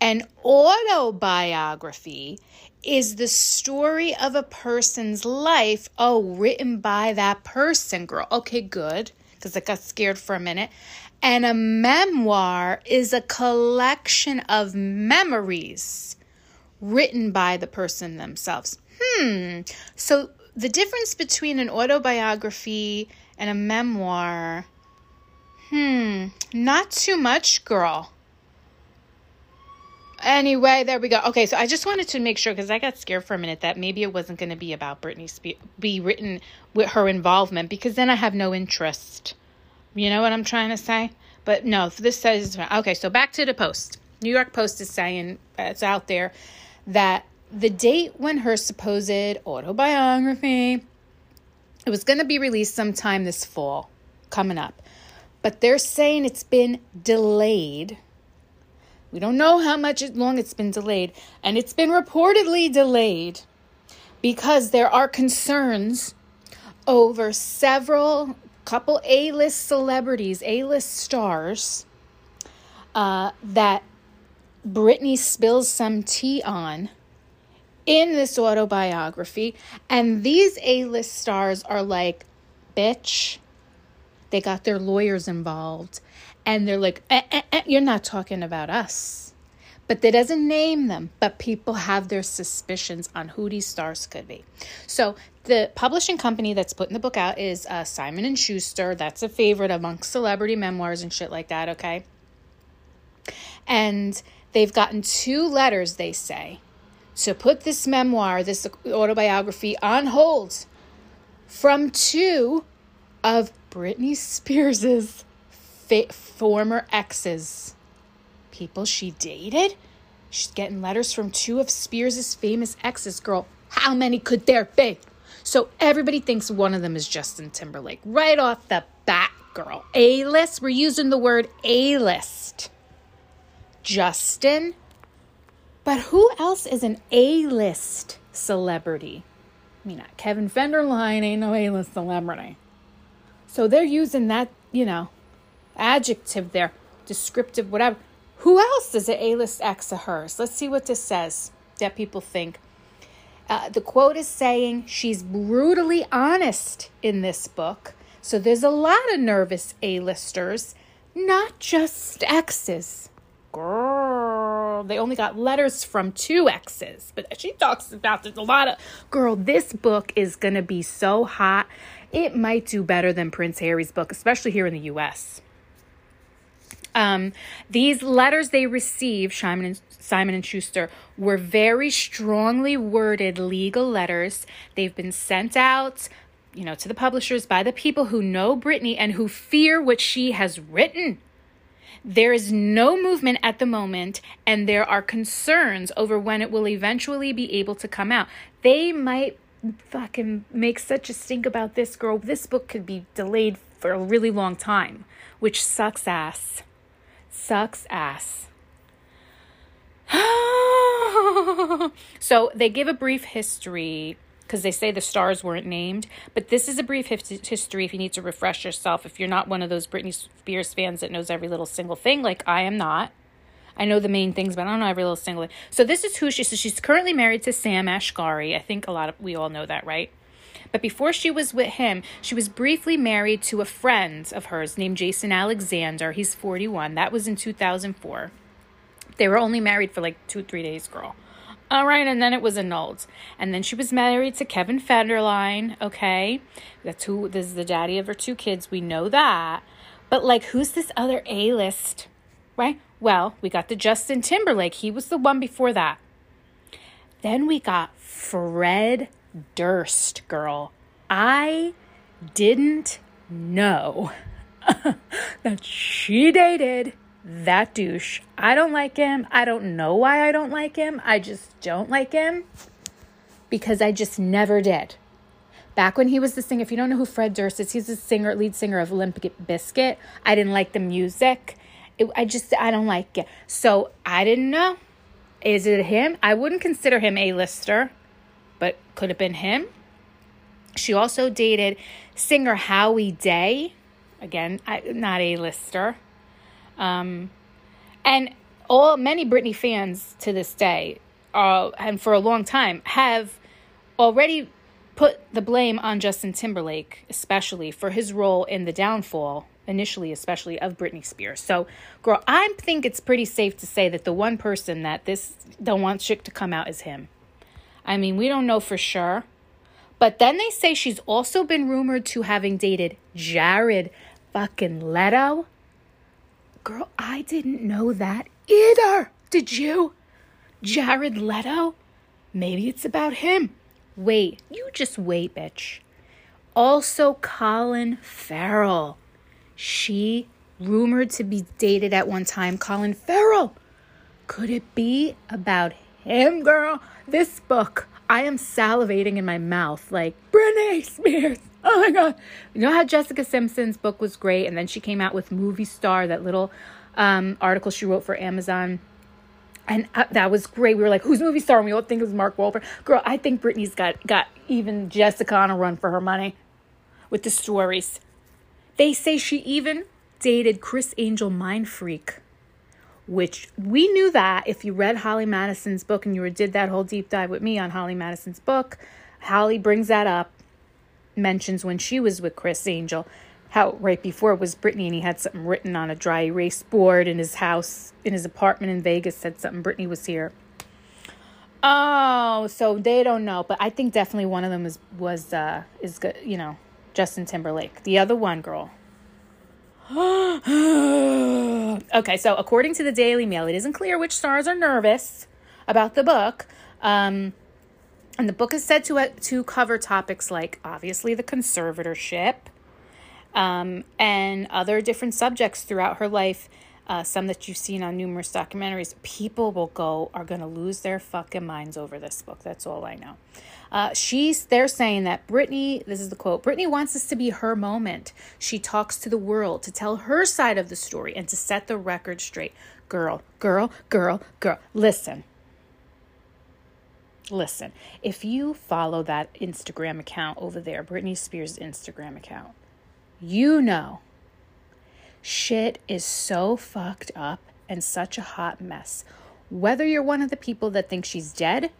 An autobiography is the story of a person's life. Oh, written by that person, girl. Okay, good, because I got scared for a minute. And a memoir is a collection of memories written by the person themselves. Hmm. So the difference between an autobiography and a memoir, hmm, not too much, girl. Anyway, there we go. Okay, so I just wanted to make sure because I got scared for a minute that maybe it wasn't going to be about Britney be written with her involvement because then I have no interest. You know what I'm trying to say? But no, this says okay. So back to the post. New York Post is saying uh, it's out there that the date when her supposed autobiography It was going to be released sometime this fall, coming up. But they're saying it's been delayed. We don't know how much long it's been delayed, and it's been reportedly delayed because there are concerns over several couple A-list celebrities, A-list stars uh, that Britney spills some tea on in this autobiography. And these A list stars are like, bitch, they got their lawyers involved. And they're like, eh, eh, eh, you're not talking about us. But they doesn't name them, but people have their suspicions on who these stars could be. So the publishing company that's putting the book out is uh, Simon and Schuster. That's a favorite amongst celebrity memoirs and shit like that. Okay, and they've gotten two letters. They say to put this memoir, this autobiography on hold from two of Britney Spears's former exes, people she dated. She's getting letters from two of Spears's famous exes. Girl, how many could there be? So everybody thinks one of them is Justin Timberlake. Right off the bat, girl. A list. We're using the word A list. Justin but who else is an A list celebrity? I mean, Kevin Federline ain't no A list celebrity. So they're using that, you know, adjective there, descriptive, whatever. Who else is an A list ex of hers? Let's see what this says that people think. Uh, the quote is saying she's brutally honest in this book. So there's a lot of nervous A-listers, not just exes. Girl, they only got letters from two exes. But she talks about there's a lot of girl, this book is gonna be so hot. It might do better than Prince Harry's book, especially here in the US. Um, these letters they received, Simon and, Simon and Schuster, were very strongly worded legal letters. They've been sent out, you know, to the publishers by the people who know Britney and who fear what she has written. There is no movement at the moment, and there are concerns over when it will eventually be able to come out. They might fucking make such a stink about this girl. This book could be delayed for a really long time, which sucks ass. Sucks ass. (sighs) so they give a brief history because they say the stars weren't named. But this is a brief history if you need to refresh yourself. If you're not one of those Britney Spears fans that knows every little single thing, like I am not. I know the main things, but I don't know every little single thing. So this is who she so she's currently married to Sam Asghari. I think a lot of we all know that, right? But before she was with him, she was briefly married to a friend of hers named Jason Alexander. He's 41. That was in 2004. They were only married for like two, three days, girl. All right, and then it was annulled. And then she was married to Kevin Federline, okay? That's who this is the daddy of her two kids. We know that. But like who's this other A-list? Right? Well, we got the Justin Timberlake. He was the one before that. Then we got Fred Durst, girl. I didn't know (laughs) that she dated that douche. I don't like him. I don't know why I don't like him. I just don't like him because I just never did. Back when he was the singer, if you don't know who Fred Durst is, he's the singer, lead singer of Limp Bizkit. I didn't like the music. It, I just, I don't like it. So I didn't know. Is it him? I wouldn't consider him a lister, but could have been him. She also dated singer Howie Day. Again, I, not a lister. Um, and all many Britney fans to this day, uh, and for a long time, have already put the blame on Justin Timberlake, especially for his role in the downfall, initially, especially of Britney Spears. So, girl, I think it's pretty safe to say that the one person that this don't want shit to come out is him. I mean, we don't know for sure. But then they say she's also been rumored to having dated Jared fucking Leto. Girl, I didn't know that either. Did you? Jared Leto? Maybe it's about him. Wait, you just wait, bitch. Also, Colin Farrell. She rumored to be dated at one time. Colin Farrell. Could it be about him, girl? This book, I am salivating in my mouth like Britney Spears. Oh my god! You know how Jessica Simpson's book was great, and then she came out with Movie Star, that little um, article she wrote for Amazon. And uh, that was great. We were like, "Who's movie star?" And we all think it was Mark Wahlberg. Girl, I think Britney's got got even Jessica on a run for her money with the stories. They say she even dated Criss Angel Mindfreak, which we knew that if you read Holly Madison's book and you did that whole deep dive with me on Holly Madison's book. Holly brings that up, mentions when she was with Criss Angel how right before it was Britney and he had something written on a dry erase board in his house, in his apartment in Vegas, said something, Britney was here. Oh, so they don't know, but I think definitely one of them was, was, uh, is good, you know, Justin Timberlake. The other one, girl. (gasps) okay, so according to the Daily Mail, it isn't clear which stars are nervous about the book. Um, and the book is said to, uh, to cover topics like obviously the conservatorship, um, and other different subjects throughout her life. Uh, some that you've seen on numerous documentaries. People will go are going to lose their fucking minds over this book. That's all I know. Uh, she's they're saying that Britney. This is the quote. Britney wants this to be her moment. She talks to the world to tell her side of the story and to set the record straight. Girl, girl, girl, girl. Listen. Listen, if you follow that Instagram account over there, Britney Spears' Instagram account, you know shit is so fucked up and such a hot mess. Whether you're one of the people that think she's dead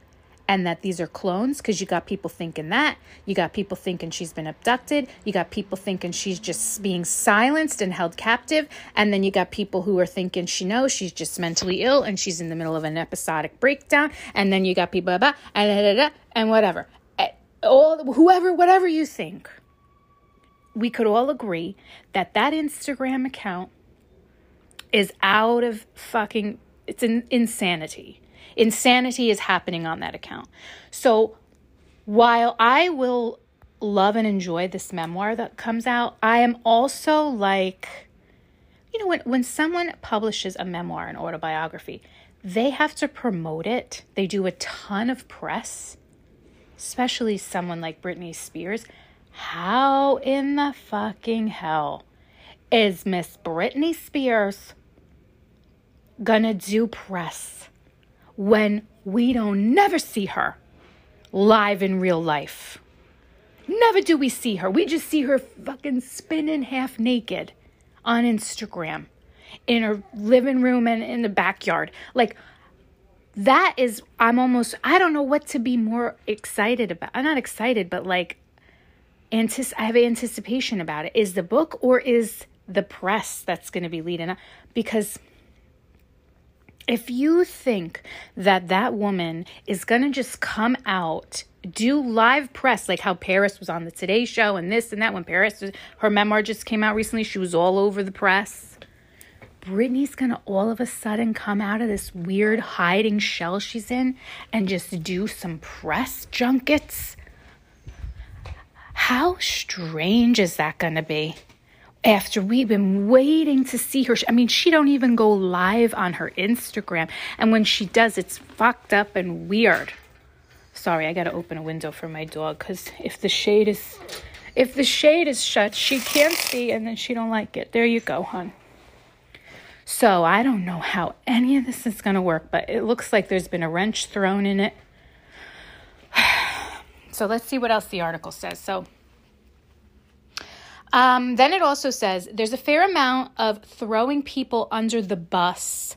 and that these are clones, because you got people thinking that, you got people thinking she's been abducted, you got people thinking she's just being silenced and held captive, and then you got people who are thinking she knows she's just mentally ill and she's in the middle of an episodic breakdown, and then you got people blah, blah, and, and whatever. Eh, all whoever, whatever you think we could all agree that that Instagram account is out of fucking it's an insanity. Insanity is happening on that account. So while I will love and enjoy this memoir that comes out, I am also like you know when when someone publishes a memoir an autobiography, they have to promote it. They do a ton of press, especially someone like Britney Spears. How in the fucking hell is Miss Britney Spears gonna do press when we don't never see her live in real life? Never do we see her. We just see her fucking spinning half naked on Instagram in her living room and in the backyard. Like, that is, I'm almost, I don't know what to be more excited about. I'm not excited, but like, I have anticipation about it. Is the book or is the press that's going to be leading up? Because if you think that that woman is going to just come out do live press like how Paris was on the Today Show and this and that when Paris her memoir just came out recently she was all over the press Britney's gonna all of a sudden come out of this weird hiding shell she's in and just do some press junkets how strange is that going to be? After we've been waiting to see her. I mean, she don't even go live on her Instagram. And when she does, it's fucked up and weird. Sorry, I got to open a window for my dog cuz if the shade is if the shade is shut, she can't see and then she don't like it. There you go, hon. So, I don't know how any of this is to work, but it looks like there's been a wrench thrown in it. (sighs) So let's see what else the article says. So um, then it also says there's a fair amount of throwing people under the bus,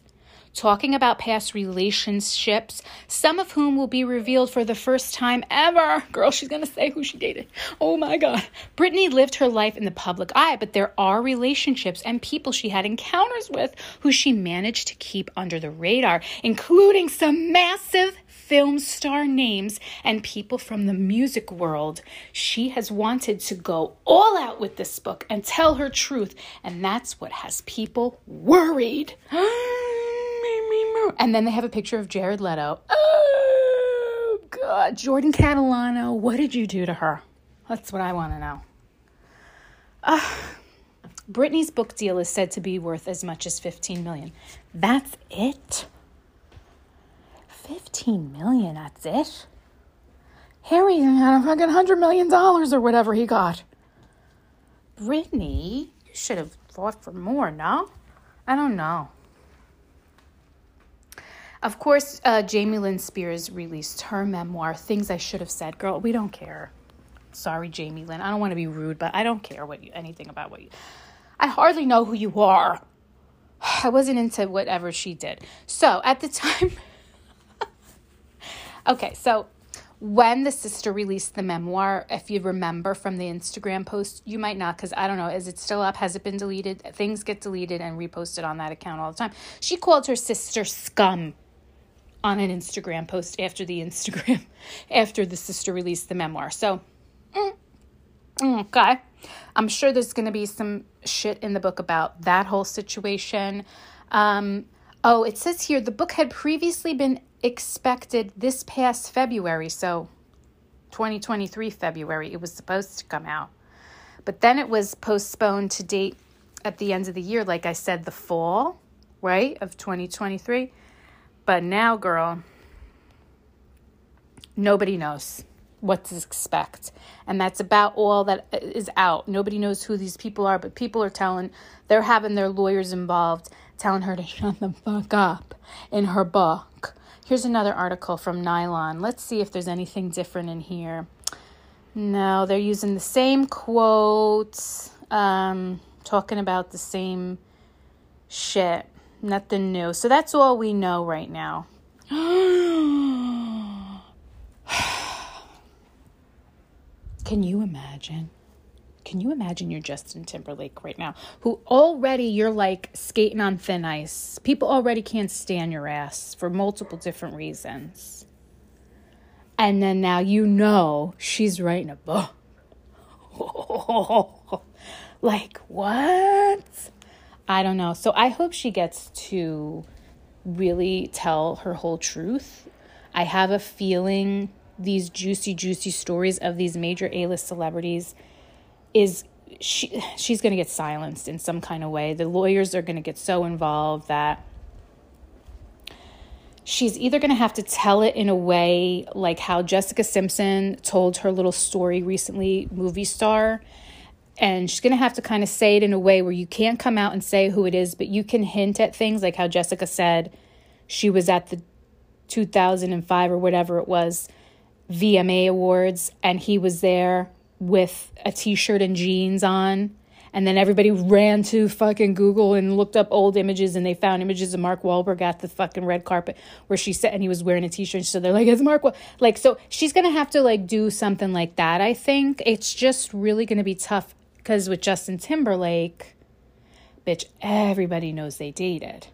talking about past relationships, some of whom will be revealed for the first time ever. Girl, she's going to say who she dated. Oh my God. Britney lived her life in the public eye, but there are relationships and people she had encounters with who she managed to keep under the radar, including some massive film star names and people from the music world. She has wanted to go all out with this book and tell her truth, and that's what has people worried. (gasps) and then they have a picture of Jared Leto. Oh, God. Jordan Catalano, what did you do to her? That's what I want to know. Uh, Britney's book deal is said to be worth as much as 15 million. That's it? 15 million, that's it? Harry had a fucking hundred million dollars or whatever he got. Britney, you should have fought for more, no? I don't know. Of course, uh, Jamie Lynn Spears released her memoir, Things I Should Have Said. Girl, we don't care. Sorry, Jamie Lynn. I don't want to be rude, but I don't care what you anything about what you. I hardly know who you are. (sighs) I wasn't into whatever she did. So at the time, (laughs) okay, so when the sister released the memoir, if you remember from the Instagram post, you might not because I don't know, is it still up? Has it been deleted? Things get deleted and reposted on that account all the time. She called her sister scum on an Instagram post after the Instagram, (laughs) after the sister released the memoir. So, mm, mm okay. I'm sure there's going to be some shit in the book about that whole situation. Um, oh, it says here the book had previously been expected this past February, so 2023 February, it was supposed to come out. But then it was postponed to date at the end of the year, like I said, the fall, right, of 2023. But now, girl, nobody knows what to expect. And that's about all that is out. Nobody knows who these people are, but people are telling, they're having their lawyers involved, telling her to (laughs) shut the fuck up in her book. Here's another article from Nylon. Let's see if there's anything different in here. No, they're using the same quotes, um, talking about the same shit. Nothing new. So that's all we know right now. (gasps) (sighs) (sighs) Can you imagine? Can you imagine you're Justin Timberlake right now, who already you're like skating on thin ice? People already can't stand your ass for multiple different reasons. And then now you know she's writing a book. (laughs) like, what? I don't know. So I hope she gets to really tell her whole truth. I have a feeling these juicy, juicy stories of these major A list celebrities is she she's going to get silenced in some kind of way. The lawyers are going to get so involved that she's either going to have to tell it in a way like how Jessica Simpson told her little story recently, movie star, and she's going to have to kind of say it in a way where you can't come out and say who it is, but you can hint at things like how Jessica said she was at the 2005 or whatever it was VMA Awards and he was there with a t shirt and jeans on. And then everybody ran to fucking Google and looked up old images and they found images of Mark Wahlberg at the fucking red carpet where she said, and he was wearing a t shirt. So they're like, it's Mark. Like, so she's to have to like do something like that, I think. It's just really to be tough because with Justin Timberlake, bitch, everybody knows they dated.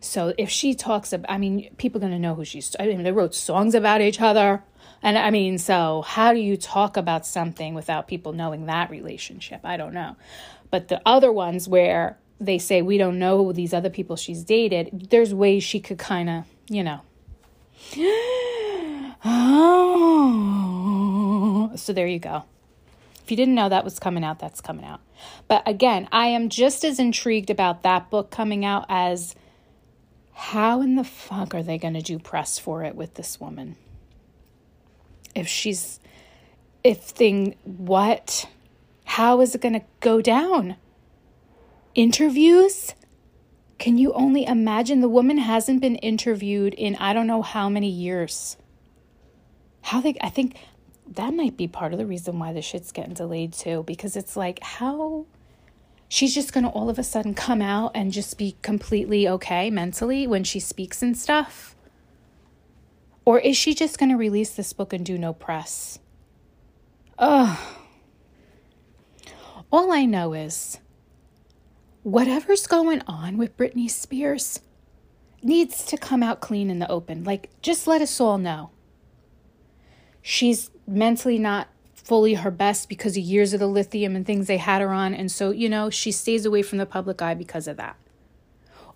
So if she talks about, I mean, people to know who she's, I mean, they wrote songs about each other. And I mean, so how do you talk about something without people knowing that relationship? I don't know. But the other ones where they say we don't know these other people she's dated, there's ways she could kind of, you know. oh. (gasps) So there you go. If you didn't know that was coming out, that's coming out. But again, I am just as intrigued about that book coming out as how in the fuck are they going to do press for it with this woman? If she's if thing what how is it going to go down? Interviews? Can you only imagine? The woman hasn't been interviewed in i don't know how many years. How they i think that might be part of the reason why the shit's getting delayed too because it's like how she's just going to all of a sudden come out and just be completely okay mentally when she speaks and stuff or is she just going to release this book and do no press? Ugh. All I know is whatever's going on with Britney Spears needs to come out clean in the open. Like, just let us all know. She's mentally not fully her best because of years of the lithium and things they had her on. And so, you know, she stays away from the public eye because of that.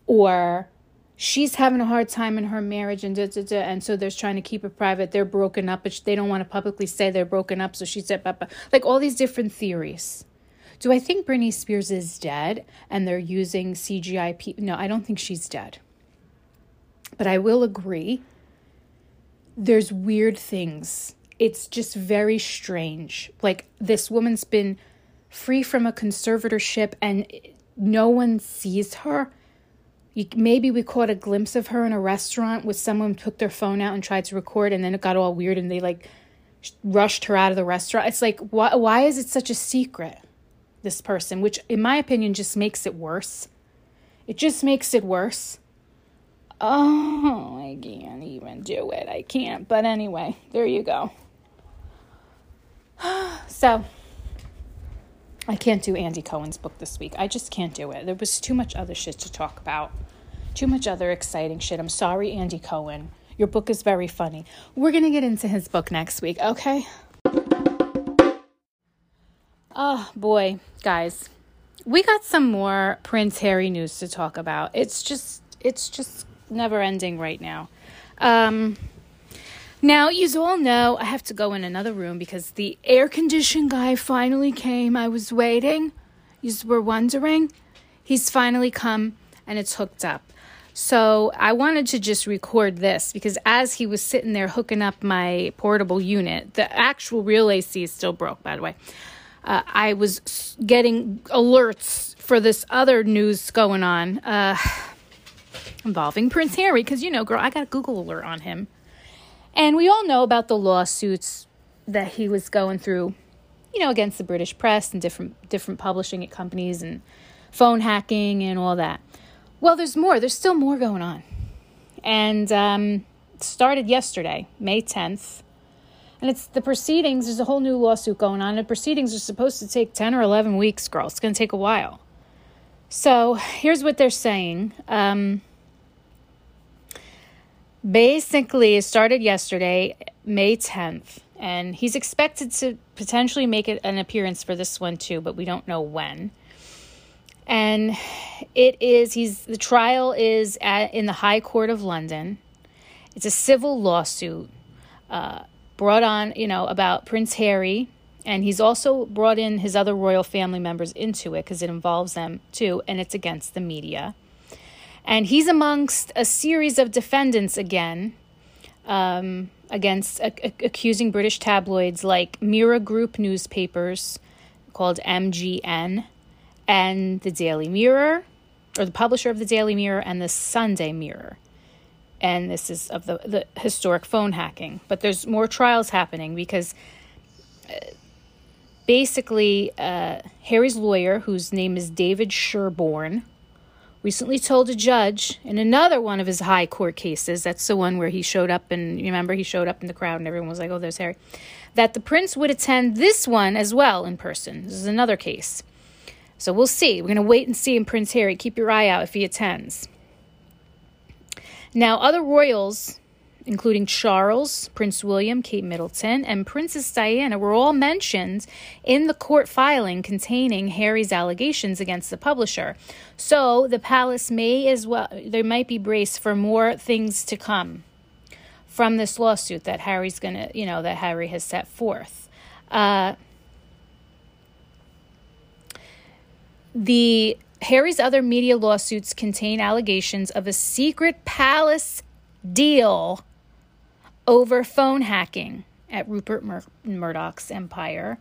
Or she's having a hard time in her marriage and da, da, da, and so they're trying to keep it private. They're broken up but they don't want to publicly say they're broken up so she said like all these different theories. Do i think britney spears is dead and they're using cgi no i don't think she's dead. But i will agree there's weird things. It's just very strange. Like this woman's been free from a conservatorship and no one sees her. You, maybe we caught a glimpse of her in a restaurant with someone took their phone out and tried to record and then it got all weird and they like rushed her out of the restaurant. It's like why why is it such a secret? This person, which in my opinion just makes it worse. It just makes it worse. Oh, I can't even do it. I can't. But anyway, there you go. (sighs) so, I can't do Andy Cohen's book this week. I just can't do it. There was too much other shit to talk about. Too much other exciting shit. I'm sorry, Andy Cohen. Your book is very funny. We're going to get into his book next week, okay? Oh, boy, guys. We got some more Prince Harry news to talk about. It's just it's just never ending right now. Um now, you all know I have to go in another room because the air condition guy finally came. I was waiting. You were wondering. He's finally come and it's hooked up. So I wanted to just record this because as he was sitting there hooking up my portable unit, the actual real AC is still broke, by the way. Uh, I was getting alerts for this other news going on uh, (sighs) involving Prince Harry because, you know, girl, I got a Google alert on him. And we all know about the lawsuits that he was going through, you know, against the British press and different different publishing companies and phone hacking and all that. Well, there's more. There's still more going on. And um, started yesterday, May 10th. And it's the proceedings, there's a whole new lawsuit going on. The proceedings are supposed to take 10 or 11 weeks, girl. It's going to take a while. So here's what they're saying. Um, basically, it started yesterday, May 10th. And he's expected to potentially make an appearance for this one too, but we don't know when and it is he's the trial is at in the High Court of London. It's a civil lawsuit uh, brought on, you know, about Prince Harry, and he's also brought in his other royal family members into it because it involves them too, and it's against the media. And he's amongst a series of defendants again, um, against uh, accusing British tabloids like Mirror Group newspapers called MGN and the Daily Mirror, or the publisher of the Daily Mirror, and the Sunday Mirror. And this is of the, the historic phone hacking. But there's more trials happening because uh, basically, uh, Harry's lawyer, whose name is David Sherborne, recently told a judge in another one of his high court cases that's the one where he showed up and you remember he showed up in the crowd and everyone was like oh there's harry that the prince would attend this one as well in person this is another case so we'll see. We're going to wait and see in Prince Harry. Keep your eye out if he attends. Now, other royals, including Charles, Prince William, Kate Middleton, and Princess Diana, were all mentioned in the court filing containing Harry's allegations against the publisher. So the palace may as well, there might be brace for more things to come from this lawsuit that Harry's going to, you know, that Harry has set forth. Uh, The Harry's other media lawsuits contain allegations of a secret palace deal over phone hacking at Rupert Mur- Murdoch's empire.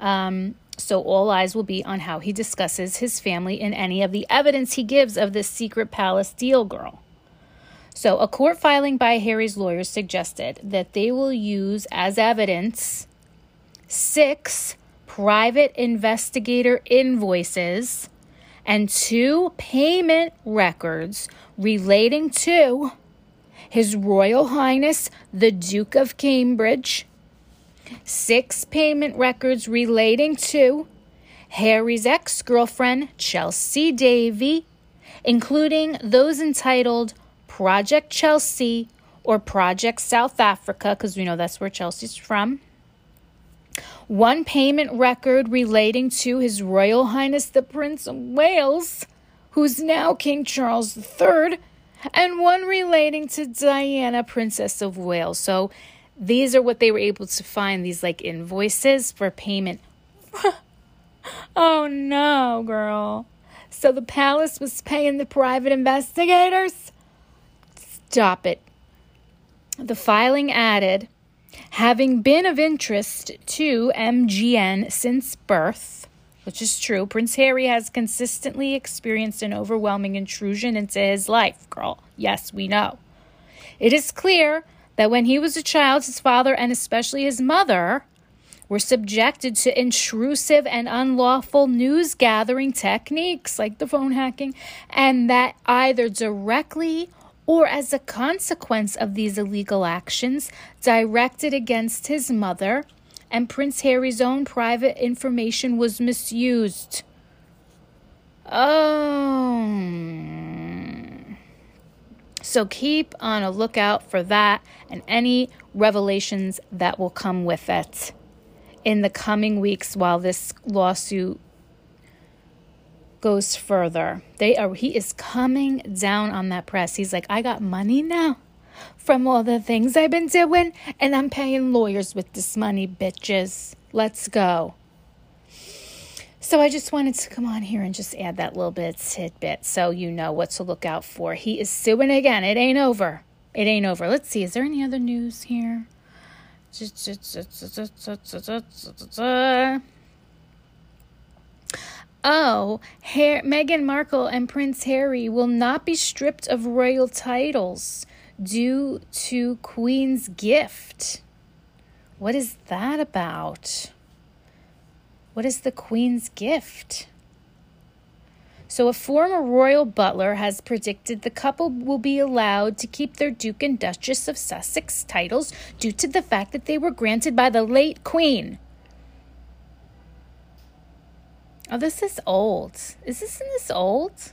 Um, so all eyes will be on how he discusses his family and any of the evidence he gives of this secret palace deal girl. So, a court filing by Harry's lawyers suggested that they will use as evidence six private investigator invoices, and two payment records relating to His Royal Highness the Duke of Cambridge, six payment records relating to Harry's ex girlfriend, Chelsy Davy, including those entitled Project Chelsea or Project South Africa, because we know that's where Chelsea's from. One payment record relating to His Royal Highness the Prince of Wales, who's now King Charles III, and one relating to Diana, Princess of Wales. So these are what they were able to find these like invoices for payment. (laughs) oh no, girl. So the palace was paying the private investigators? Stop it. The filing added having been of interest to MGN since birth, which is true. Prince Harry has consistently experienced an overwhelming intrusion into his life, girl. Yes, we know. It is clear that when he was a child, his father and especially his mother were subjected to intrusive and unlawful news gathering techniques like the phone hacking, and that either directly or as a consequence of these illegal actions directed against his mother, and Prince Harry's own private information was misused. Oh. So keep on a lookout for that and any revelations that will come with it in the coming weeks while this lawsuit goes further. They are he is coming down on that press. He's like, I got money now from all the things I've been doing, and I'm paying lawyers with this money, bitches. Let's go. So I just wanted to come on here and just add that little bit tidbit so you know what to look out for. He is suing again. It ain't over. It ain't over. Let's see. Is there any other news here? Oh, Her- Meghan Markle and Prince Harry will not be stripped of royal titles due to Queen's gift. What is that about? What is the Queen's gift? So, a former royal butler has predicted the couple will be allowed to keep their Duke and Duchess of Sussex titles due to the fact that they were granted by the late Queen. Oh, this is old. Is this in this old?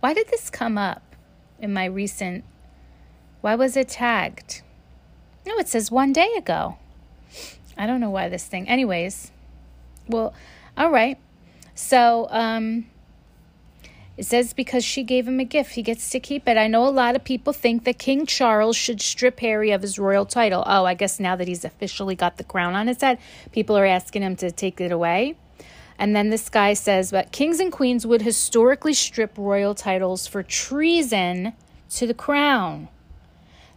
Why did this come up in my recent? Why was it tagged? No, it says one day ago. I don't know why this thing. Anyways, well, all right. So, um, it says because she gave him a gift, he gets to keep it. I know a lot of people think that King Charles should strip Harry of his royal title. Oh, I guess now that he's officially got the crown on his head, people are asking him to take it away. And then this guy says, but kings and queens would historically strip royal titles for treason to the crown.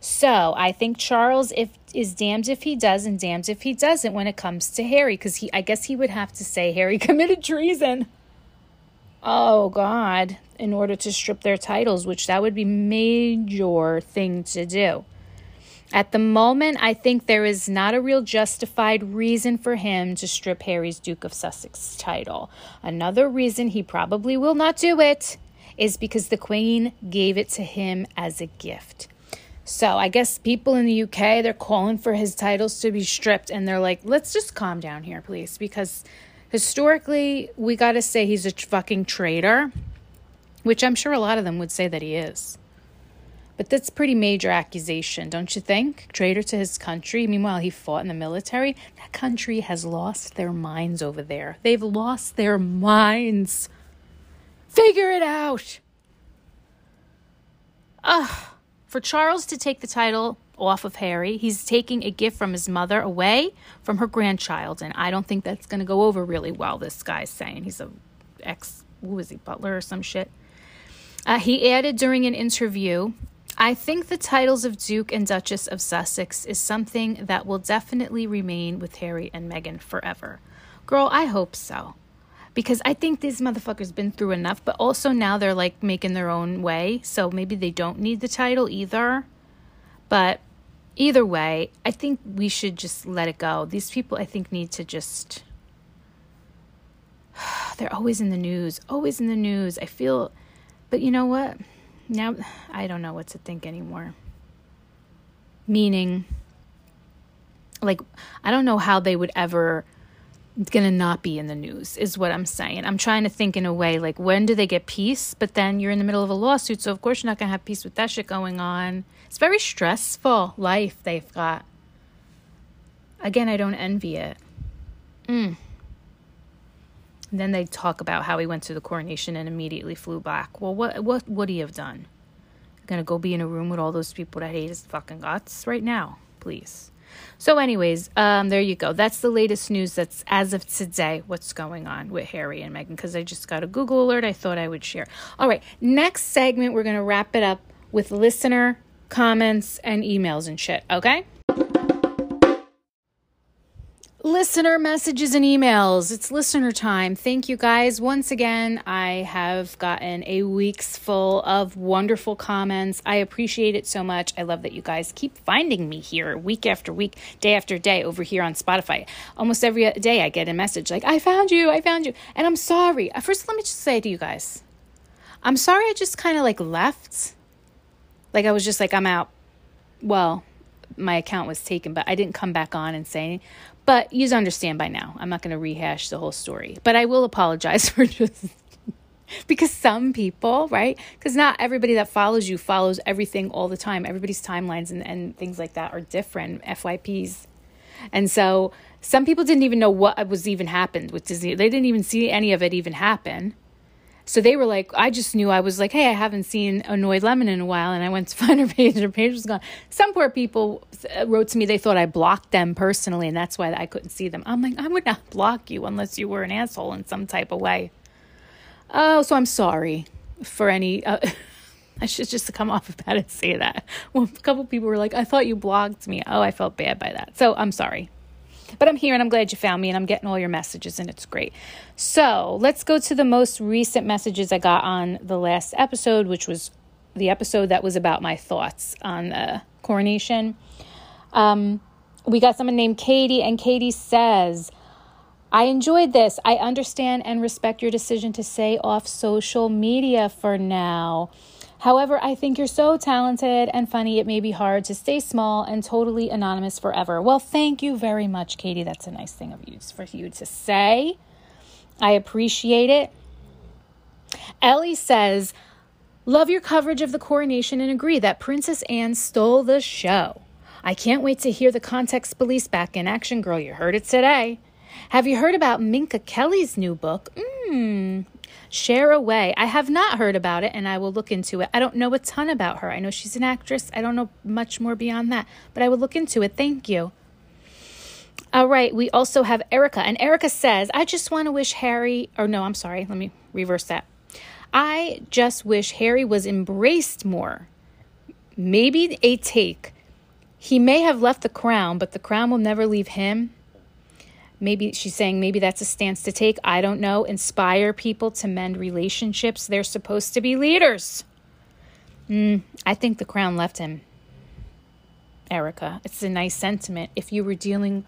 So I think Charles if is damned if he does and damned if he doesn't when it comes to Harry, because he I guess he would have to say Harry (laughs) committed treason. Oh God, in order to strip their titles, which that would be major thing to do. At the moment, I think there is not a real justified reason for him to strip Harry's Duke of Sussex title. Another reason he probably will not do it is because the Queen gave it to him as a gift. So I guess people in the UK they're calling for his titles to be stripped and they're like, "Let's just calm down here, please," because historically we got to say he's a fucking traitor, which I'm sure a lot of them would say that he is. But that's pretty major accusation, don't you think? Traitor to his country. Meanwhile, he fought in the military. That country has lost their minds over there. They've lost their minds. Figure it out. Ah, for Charles to take the title off of Harry, he's taking a gift from his mother away from her grandchild, and I don't think that's going to go over really well. This guy's saying he's a ex, who is he, butler or some shit. Uh, he added during an interview I think the titles of Duke and Duchess of Sussex is something that will definitely remain with Harry and Meghan forever. Girl, I hope so. Because I think these motherfuckers been through enough, but also now they're like making their own way, so maybe they don't need the title either. But either way, I think we should just let it go. These people I think need to just (sighs) they're always in the news, always in the news. I feel but you know what? now I don't know what to think anymore. Meaning, like, I don't know how they would ever gonna not be in the news is what i'm saying i'm trying to think in a way like when do they get peace but then you're in the middle of a lawsuit so of course you're not gonna have peace with that shit going on it's very stressful life they've got again i don't envy it mm. then they talk about how he went to the coronation and immediately flew back. Well, what what would he have done? Gonna go be in a room with all those people that hate his fucking guts right now, please. So, anyways, um, there you go. That's the latest news. That's as of today. What's going on with Harry and Meghan? Because I just got a Google alert. I thought I would share. All right, next segment. We're gonna wrap it up with listener comments and emails and shit. Okay. Listener messages and emails. It's listener time. Thank you guys. Once again, I have gotten a week's full of wonderful comments. I appreciate it so much. I love that you guys keep finding me here week after week, day after day over here on Spotify. Almost every day I get a message like, I found you, I found you. And I'm sorry. Uh, first, let me just say to you guys, I'm sorry I just kind of like left. Like I was just like, I'm out. Well, my account was taken, but I didn't come back on and say. But you understand by now. I'm not going to rehash the whole story, but I will apologize (laughs) for just because some people, right? Because not everybody that follows you follows everything all the time. Everybody's timelines and, and things like that are different, FYPs. And so some people didn't even know what was even happened with Disney. They didn't even see any of it even happen. So they were like, I just knew I was like, hey, I haven't seen Annoyed Lemon in a while. And I went to (laughs) find her page, and her page was gone. Some poor people uh, wrote to me, they thought I blocked them personally, and that's why I couldn't see them. I'm like, I would not block you unless you were an asshole in some type of way. Oh, so I'm sorry for any. Uh, (laughs) I should just come off about it and say that. (laughs) Well, a couple people were like, I thought you blocked me. Oh, I felt bad by that. So I'm sorry. But I'm here and I'm glad you found me and I'm getting all your messages and it's great. So let's go to the most recent messages I got on the last episode, which was the episode that was about my thoughts on the coronation. Um, we got someone named Katie, and Katie says, I enjoyed this. I understand and respect your decision to say off social media for now. However, I think you're so talented and funny, it may be hard to stay small and totally anonymous forever. Well, thank you very much, Katie. That's a nice thing of you for you to say. I appreciate it. Ellie says, Love your coverage of the coronation and agree that Princess Anne stole the show. I can't wait to hear the context police back in action, girl. You heard it today. Have you heard about Minka Kelly's new book? Mmm, Share away. I have not heard about it and I will look into it. I don't know a ton about her. I know she's an actress. I don't know much more beyond that, but I will look into it. Thank you. All right, we also have Erica, and Erica says, I just want to wish Harry, or no, I'm sorry, let me reverse that. I just wish Harry was embraced more. Maybe a take. He may have left the crown, but the crown will never leave him. Maybe she's saying maybe that's a stance to take. I don't know. Inspire people to mend relationships. They're supposed to be leaders. Mm, I think the crown left him. Erica, it's a nice sentiment. If you were dealing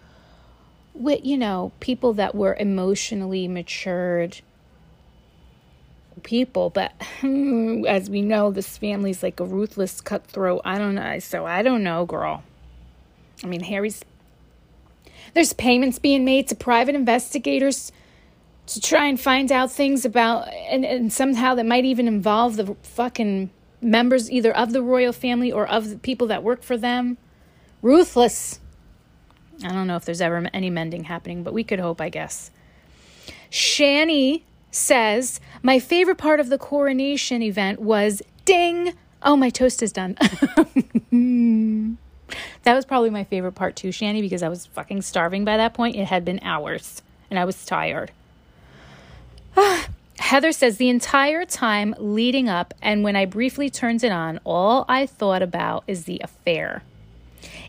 with, you know, people that were emotionally matured people, but (laughs) as we know, this family's like a ruthless cutthroat. I don't know. So I don't know, girl. I mean, Harry's there's payments being made to private investigators to try and find out things about, and, and somehow that might even involve the fucking members either of the royal family or of the people that work for them. Ruthless. I don't know if there's ever any mending happening, but we could hope, I guess. Shani says, My favorite part of the coronation event was ding. Oh, my toast is done. (laughs) That was probably my favorite part too, Shanny, because I was fucking starving by that point. It had been hours and I was tired. (sighs) Heather says the entire time leading up and when I briefly turned it on, all I thought about is the affair.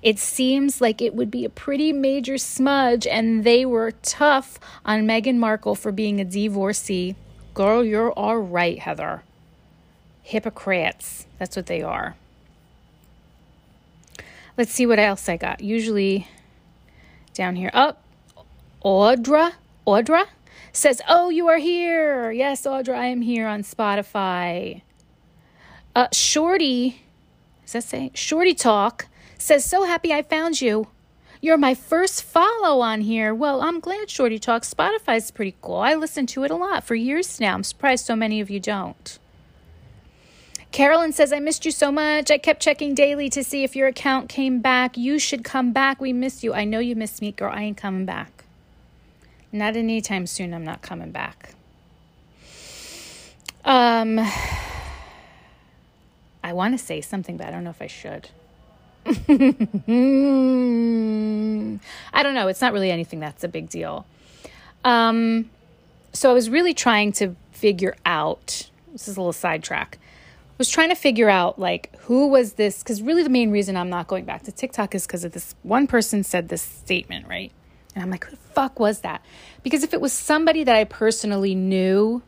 It seems like it would be a pretty major smudge, and they were tough on Meghan Markle for being a divorcee. Girl, you're all right, Heather. Hypocrites. That's what they are. Let's see what else I got. Usually down here. Up. Oh, Audra. Audra says, Oh, you are here. Yes, Audra, I am here on Spotify. Uh, Shorty, does that say? Shorty Talk says, So happy I found you. You're my first follow on here. Well, I'm glad Shorty Talk. Spotify's pretty cool. I listen to it a lot for years now. I'm surprised so many of you don't. Carolyn says, I missed you so much. I kept checking daily to see if your account came back. You should come back. We miss you. I know you miss me, girl. I ain't coming back. Not anytime soon. I'm not coming back. Um, I want to say something, but I don't know if I should. (laughs) I don't know. It's not really anything that's a big deal. Um, so I was really trying to figure out. This is a little sidetrack was trying to figure out like who was this because really the main reason i'm not going back to tiktok is because of this one person said this statement right And I'm like, who the fuck was that? Because if it was somebody that I personally knew,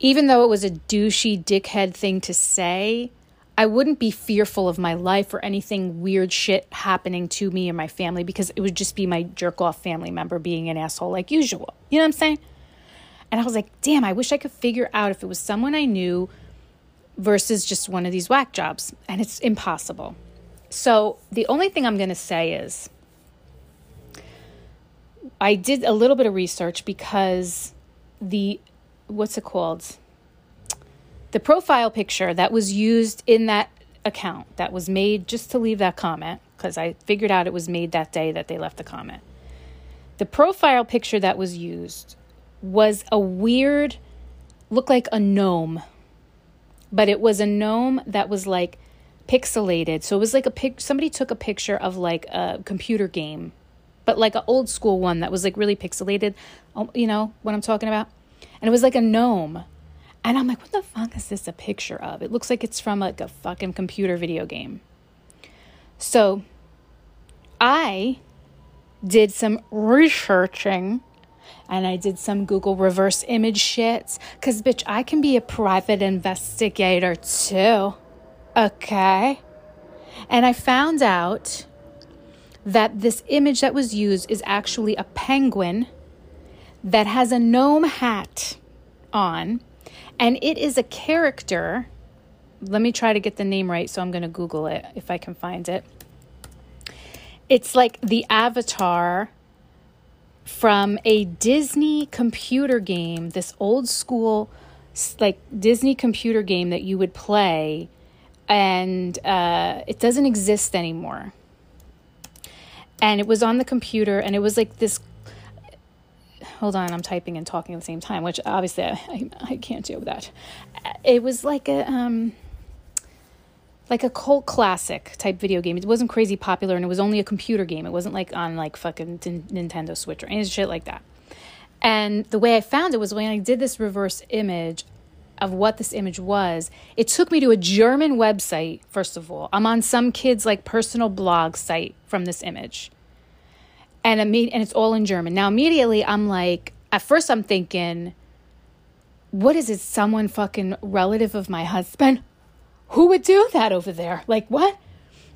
even though it was a douchey dickhead thing to say, I wouldn't be fearful of my life or anything weird shit happening to me or my family because it would just be my jerk off family member being an asshole like usual. You know what I'm saying? And I was like, damn, I wish I could figure out if it was someone I knew versus just one of these whack jobs. And it's impossible. So the only thing I'm going to say is I did a little bit of research because the, what's it called? The profile picture that was used in that account that was made just to leave that comment, because I figured out it was made that day that they left the comment. The profile picture that was used was a weird, looked like a gnome, but it was a gnome that was like pixelated. So it was like a pic. Somebody took a picture of like a computer game, but like an old school one that was like really pixelated. Oh, you know what I'm talking about? And it was like a gnome. And I'm like, what the fuck is this a picture of? It looks like it's from like a fucking computer video game. So I did some researching and I did some Google reverse image shit. Because, bitch, I can be a private investigator too. Okay. And I found out that this image that was used is actually a penguin that has a gnome hat on. And it is a character. Let me try to get the name right, so I'm going to Google it if I can find it. It's like the avatar from a Disney computer game, this old school, like Disney computer game that you would play, and uh, it doesn't exist anymore. And it was on the computer, and it was like this. Hold on, I'm typing and talking at the same time, which obviously I, I, I can't do that. It was like a. Um, like a cult classic type video game. It wasn't crazy popular and it was only a computer game. It wasn't like on like fucking Nintendo Switch or any shit like that. And the way I found it was when I did this reverse image of what this image was, it took me to a German website, first of all. I'm on some kid's like personal blog site from this image. And, imme- and it's all in German. Now, immediately, I'm like, at first, I'm thinking, what is it? Someone fucking relative of my husband? Who would do that over there? Like, what?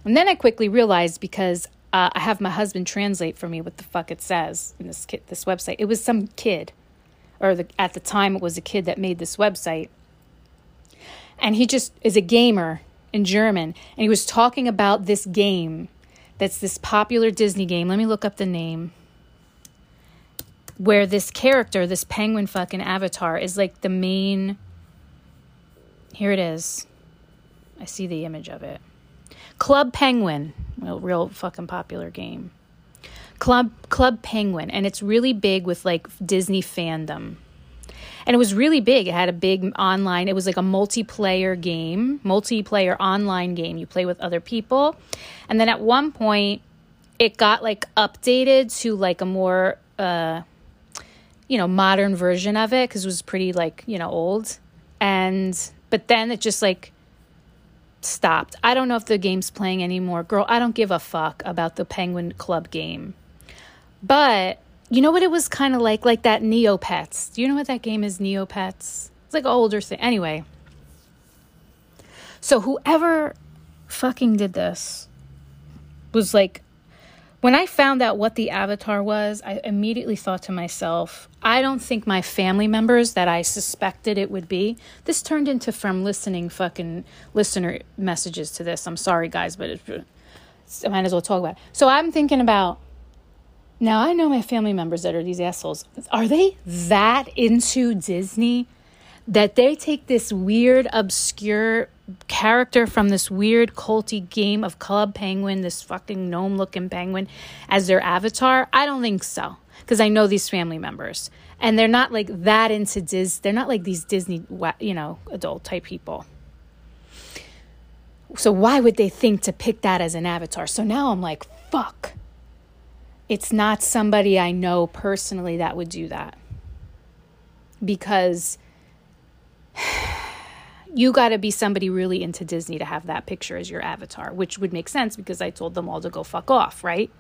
And then I quickly realized because uh, I have my husband translate for me what the fuck it says in this kid, this website. It was some kid, or the, at the time it was a kid that made this website, and he just is a gamer in German, and he was talking about this game that's this popular Disney game. Let me look up the name. Where this character, this penguin fucking avatar, is like the main. Here it is. I see the image of it. Club Penguin, real, real fucking popular game. Club Club Penguin, and it's really big with like Disney fandom. And it was really big. It had a big online. It was like a multiplayer game, multiplayer online game. You play with other people, and then at one point, it got like updated to like a more, uh, you know, modern version of it because it was pretty like you know old. And but then it just like stopped. I don't know if the game's playing anymore. Girl, I don't give a fuck about the Penguin Club game. But you know what it was kind of like? Like that Neopets. Do you know what that game is, Neopets? It's like an older thing. Anyway. So whoever fucking did this was like when I found out what the avatar was, I immediately thought to myself, I don't think my family members that I suspected it would be. This turned into from listening fucking listener messages to this. I'm sorry, guys, but it, I might as well talk about it. So I'm thinking about now, I know my family members that are these assholes. Are they that into Disney that they take this weird, obscure character from this weird culty game of Club Penguin, this fucking gnome looking penguin, as their avatar? I don't think so. Because I know these family members. And they're not like that into Dis. They're not like these Disney, you know, adult type people. So why would they think to pick that as an avatar? So now I'm like, fuck. It's not somebody I know personally that would do that. Because (sighs) you got to be somebody really into Disney to have that picture as your avatar, which would make sense because I told them all to go fuck off, right?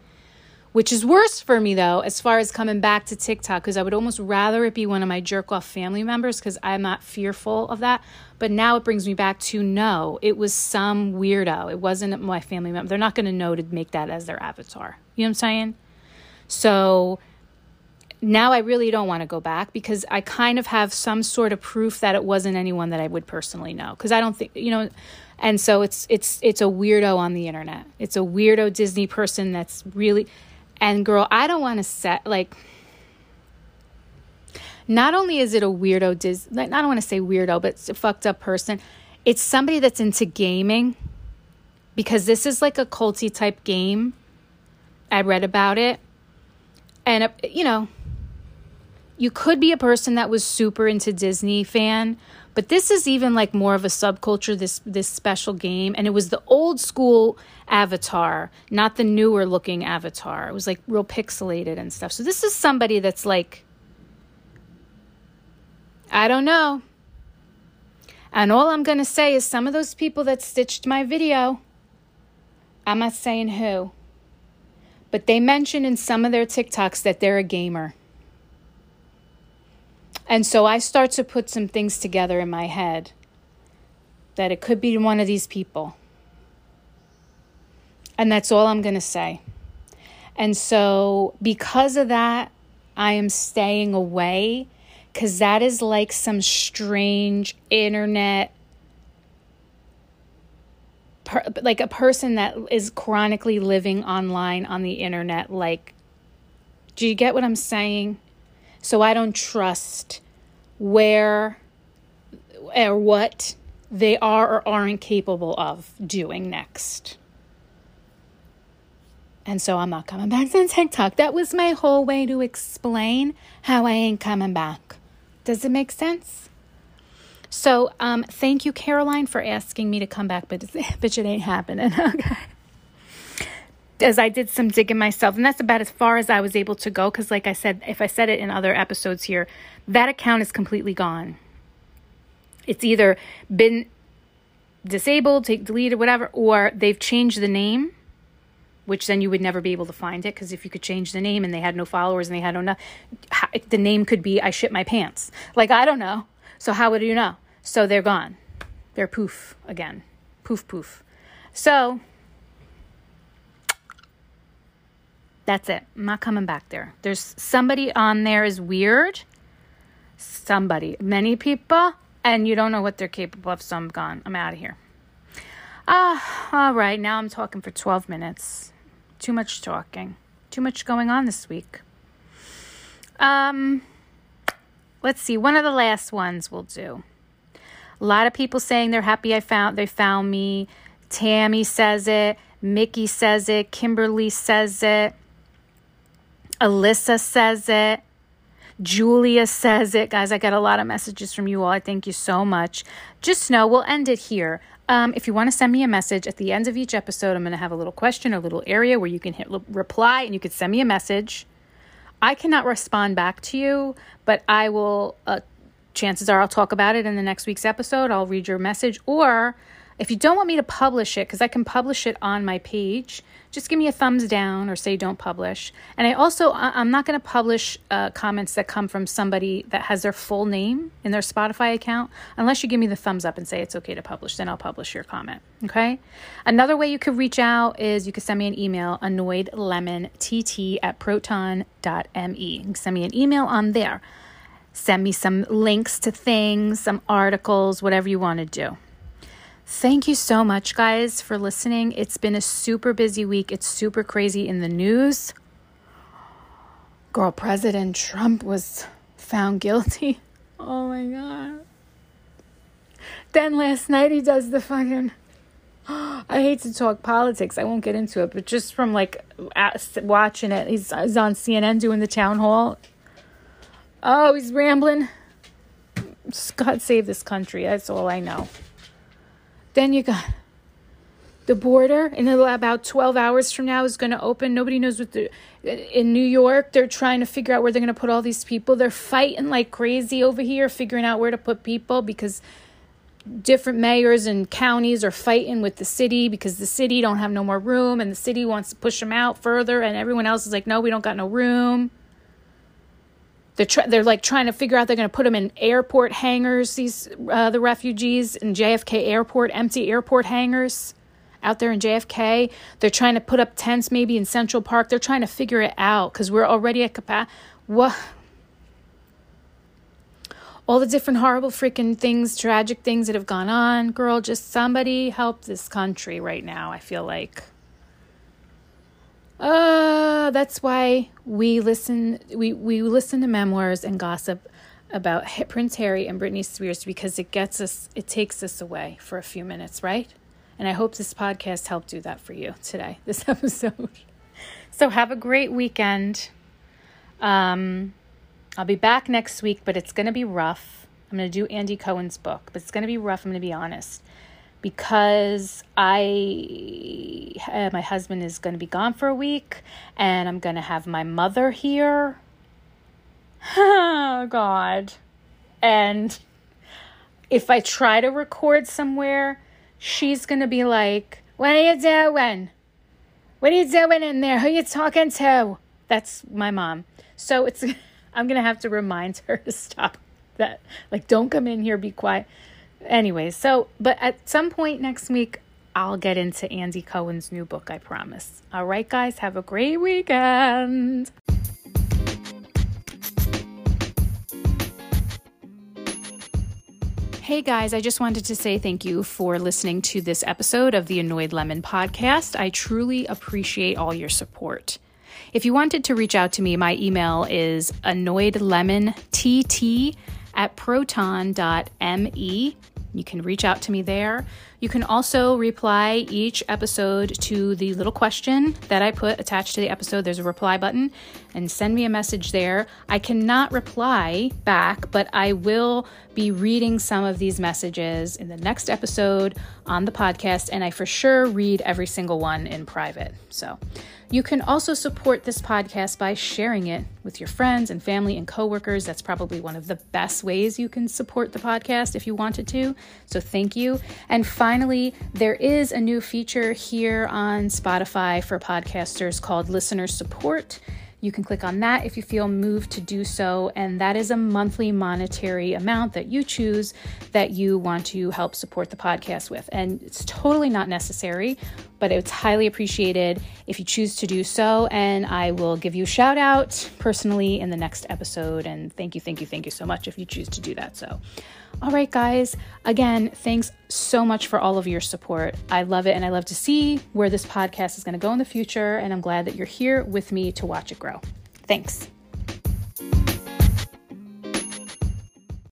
which is worse for me though, as far as coming back to TikTok, because I would almost rather it be one of my jerk off family members because I'm not fearful of that. But now it brings me back to no, it was some weirdo. It wasn't my family member. They're not going to know to make that as their avatar. You know what I'm saying? So now I really don't want to go back because I kind of have some sort of proof that it wasn't anyone that I would personally know. Because I don't think, you know, and so it's it's it's a weirdo on the internet. It's a weirdo Disney person that's really and girl, I don't want to set like not only is it a weirdo Dis I don't want to say weirdo, but it's a fucked up person. It's somebody that's into gaming because this is like a culty type game. I read about it. And uh, you know, you could be a person that was super into Disney fan, but this is even like more of a subculture this this special game and it was the old school avatar, not the newer looking avatar. It was like real pixelated and stuff. So this is somebody that's like I don't know. And all I'm going to say is some of those people that stitched my video, I'm not saying who, but they mentioned in some of their TikToks that they're a gamer. And so I start to put some things together in my head that it could be one of these people. And that's all I'm going to say. And so, because of that, I am staying away because that is like some strange internet, like a person that is chronically living online on the internet. Like, do you get what I'm saying? So I don't trust where or what they are or aren't capable of doing next. And so I'm not coming back (laughs) to TikTok. That was my whole way to explain how I ain't coming back. Does it make sense? So, um, thank you, Caroline, for asking me to come back, but (laughs) bitch, it ain't happening. (laughs) okay as I did some digging myself, and that's about as far as I was able to go. Because, like I said, if I said it in other episodes here, that account is completely gone. It's either been disabled, take deleted, whatever, or they've changed the name, which then you would never be able to find it. Because if you could change the name and they had no followers and they had no, the name could be I shit my pants. Like I don't know. So how would you know? So they're gone. They're poof again. Poof poof. So That's it. I'm not coming back there. There's somebody on there is weird. Somebody, many people, and you don't know what they're capable of, so I'm gone. I'm out of here. Ah, all right. Now I'm talking for 12 minutes. Too much talking. Too much going on this week. Um, let's see. One of the last ones we'll do. A lot of people saying they're happy I found they found me. Tammy says it. Mickey says it. Kimberly says it. Alyssa says it. Julia says it. Guys, I got a lot of messages from you all. I thank you so much. Just know we'll end it here. Um, if you want to send me a message at the end of each episode, I'm going to have a little question, a little area where you can hit reply and you can send me a message. I cannot respond back to you, but I will, uh, chances are I'll talk about it in the next week's episode. I'll read your message. Or if you don't want me to publish it, because I can publish it on my page, just give me a thumbs down or say don't publish. And I also, I'm not going to publish uh, comments that come from somebody that has their full name in their Spotify account unless you give me the thumbs up and say it's okay to publish. Then I'll publish your comment. Okay. Another way you could reach out is you could send me an email, annoyedlemontt at proton.me. You send me an email on there. Send me some links to things, some articles, whatever you want to do. Thank you so much, guys, for listening. It's been a super busy week. It's super crazy in the news. Girl, President Trump was found guilty. (laughs) Oh my God. Then last night he does the fucking. (gasps) I hate to talk politics. I won't get into it, but just from like watching it, he's, he's on CNN doing the town hall. Oh, he's rambling. God save this country. That's all I know. Then you got the border in about 12 hours from now is going to open. Nobody knows what the in New York, they're trying to figure out where they're going to put all these people. They're fighting like crazy over here figuring out where to put people because different mayors and counties are fighting with the city because the city don't have no more room and the city wants to push them out further and everyone else is like no we don't got no room they're, tr- they're like trying to figure out they're going to put them in airport hangars these uh, the refugees in jfk airport empty airport hangars out there in jfk they're trying to put up tents maybe in central park they're trying to figure it out because we're already at capacity what all the different horrible freaking things, tragic things that have gone on. Girl, just somebody help this country right now, I feel like. Uh, that's why we listen we, we listen to memoirs and gossip about Prince Harry and Britney Spears because it gets us it takes us away for a few minutes, right? And I hope this podcast helped do that for you today, (laughs) this episode. So have a great weekend. Um I'll be back next week, but it's going to be rough. I'm going to do Andy Cohen's book, but it's going to be rough. I'm going to be honest because I uh, my husband is going to be gone for a week and I'm going to have my mother here. (laughs) Oh god. And if I try to record somewhere, she's going to be like, "What are you doing? What are you doing in there? Who are you talking to?" That's my mom. So it's (laughs) I'm going to have to remind (laughs) her to stop that. Like, don't come in here, be quiet. Anyways, so, but at some point next week, I'll get into Andy Cohen's new book, I promise. All right, guys, have a great weekend. Hey guys, I just wanted to say thank you for listening to this episode of the Annoyed Lemon podcast. I truly appreciate all your support. If you wanted to reach out to me, my email is annoyedlemontt at proton.me. You can reach out to me there. You can also reply each episode to the little question that I put attached to the episode. There's a reply button and send me a message there. I cannot reply back, but I will be reading some of these messages in the next episode on the podcast, and I for sure read every single one in private. So, you can also support this podcast by sharing it with your friends and family and coworkers. That's probably one of the best ways you can support the podcast if you wanted to. So thank you. And finally, there is a new feature here on Spotify for podcasters called Listener Support. You can click on that if you feel moved to do so, and that is a monthly monetary amount that you choose that you want to help support the podcast with. And it's totally not necessary, but it's highly appreciated if you choose to do so. And I will give you a shout out personally in the next episode. And thank you, thank you, thank you so much if you choose to do that. So, all right, guys, again, thanks so much for all of your support. I love it and I love to see where this podcast is going to go in the future. And I'm glad that you're here with me to watch it grow. Thanks.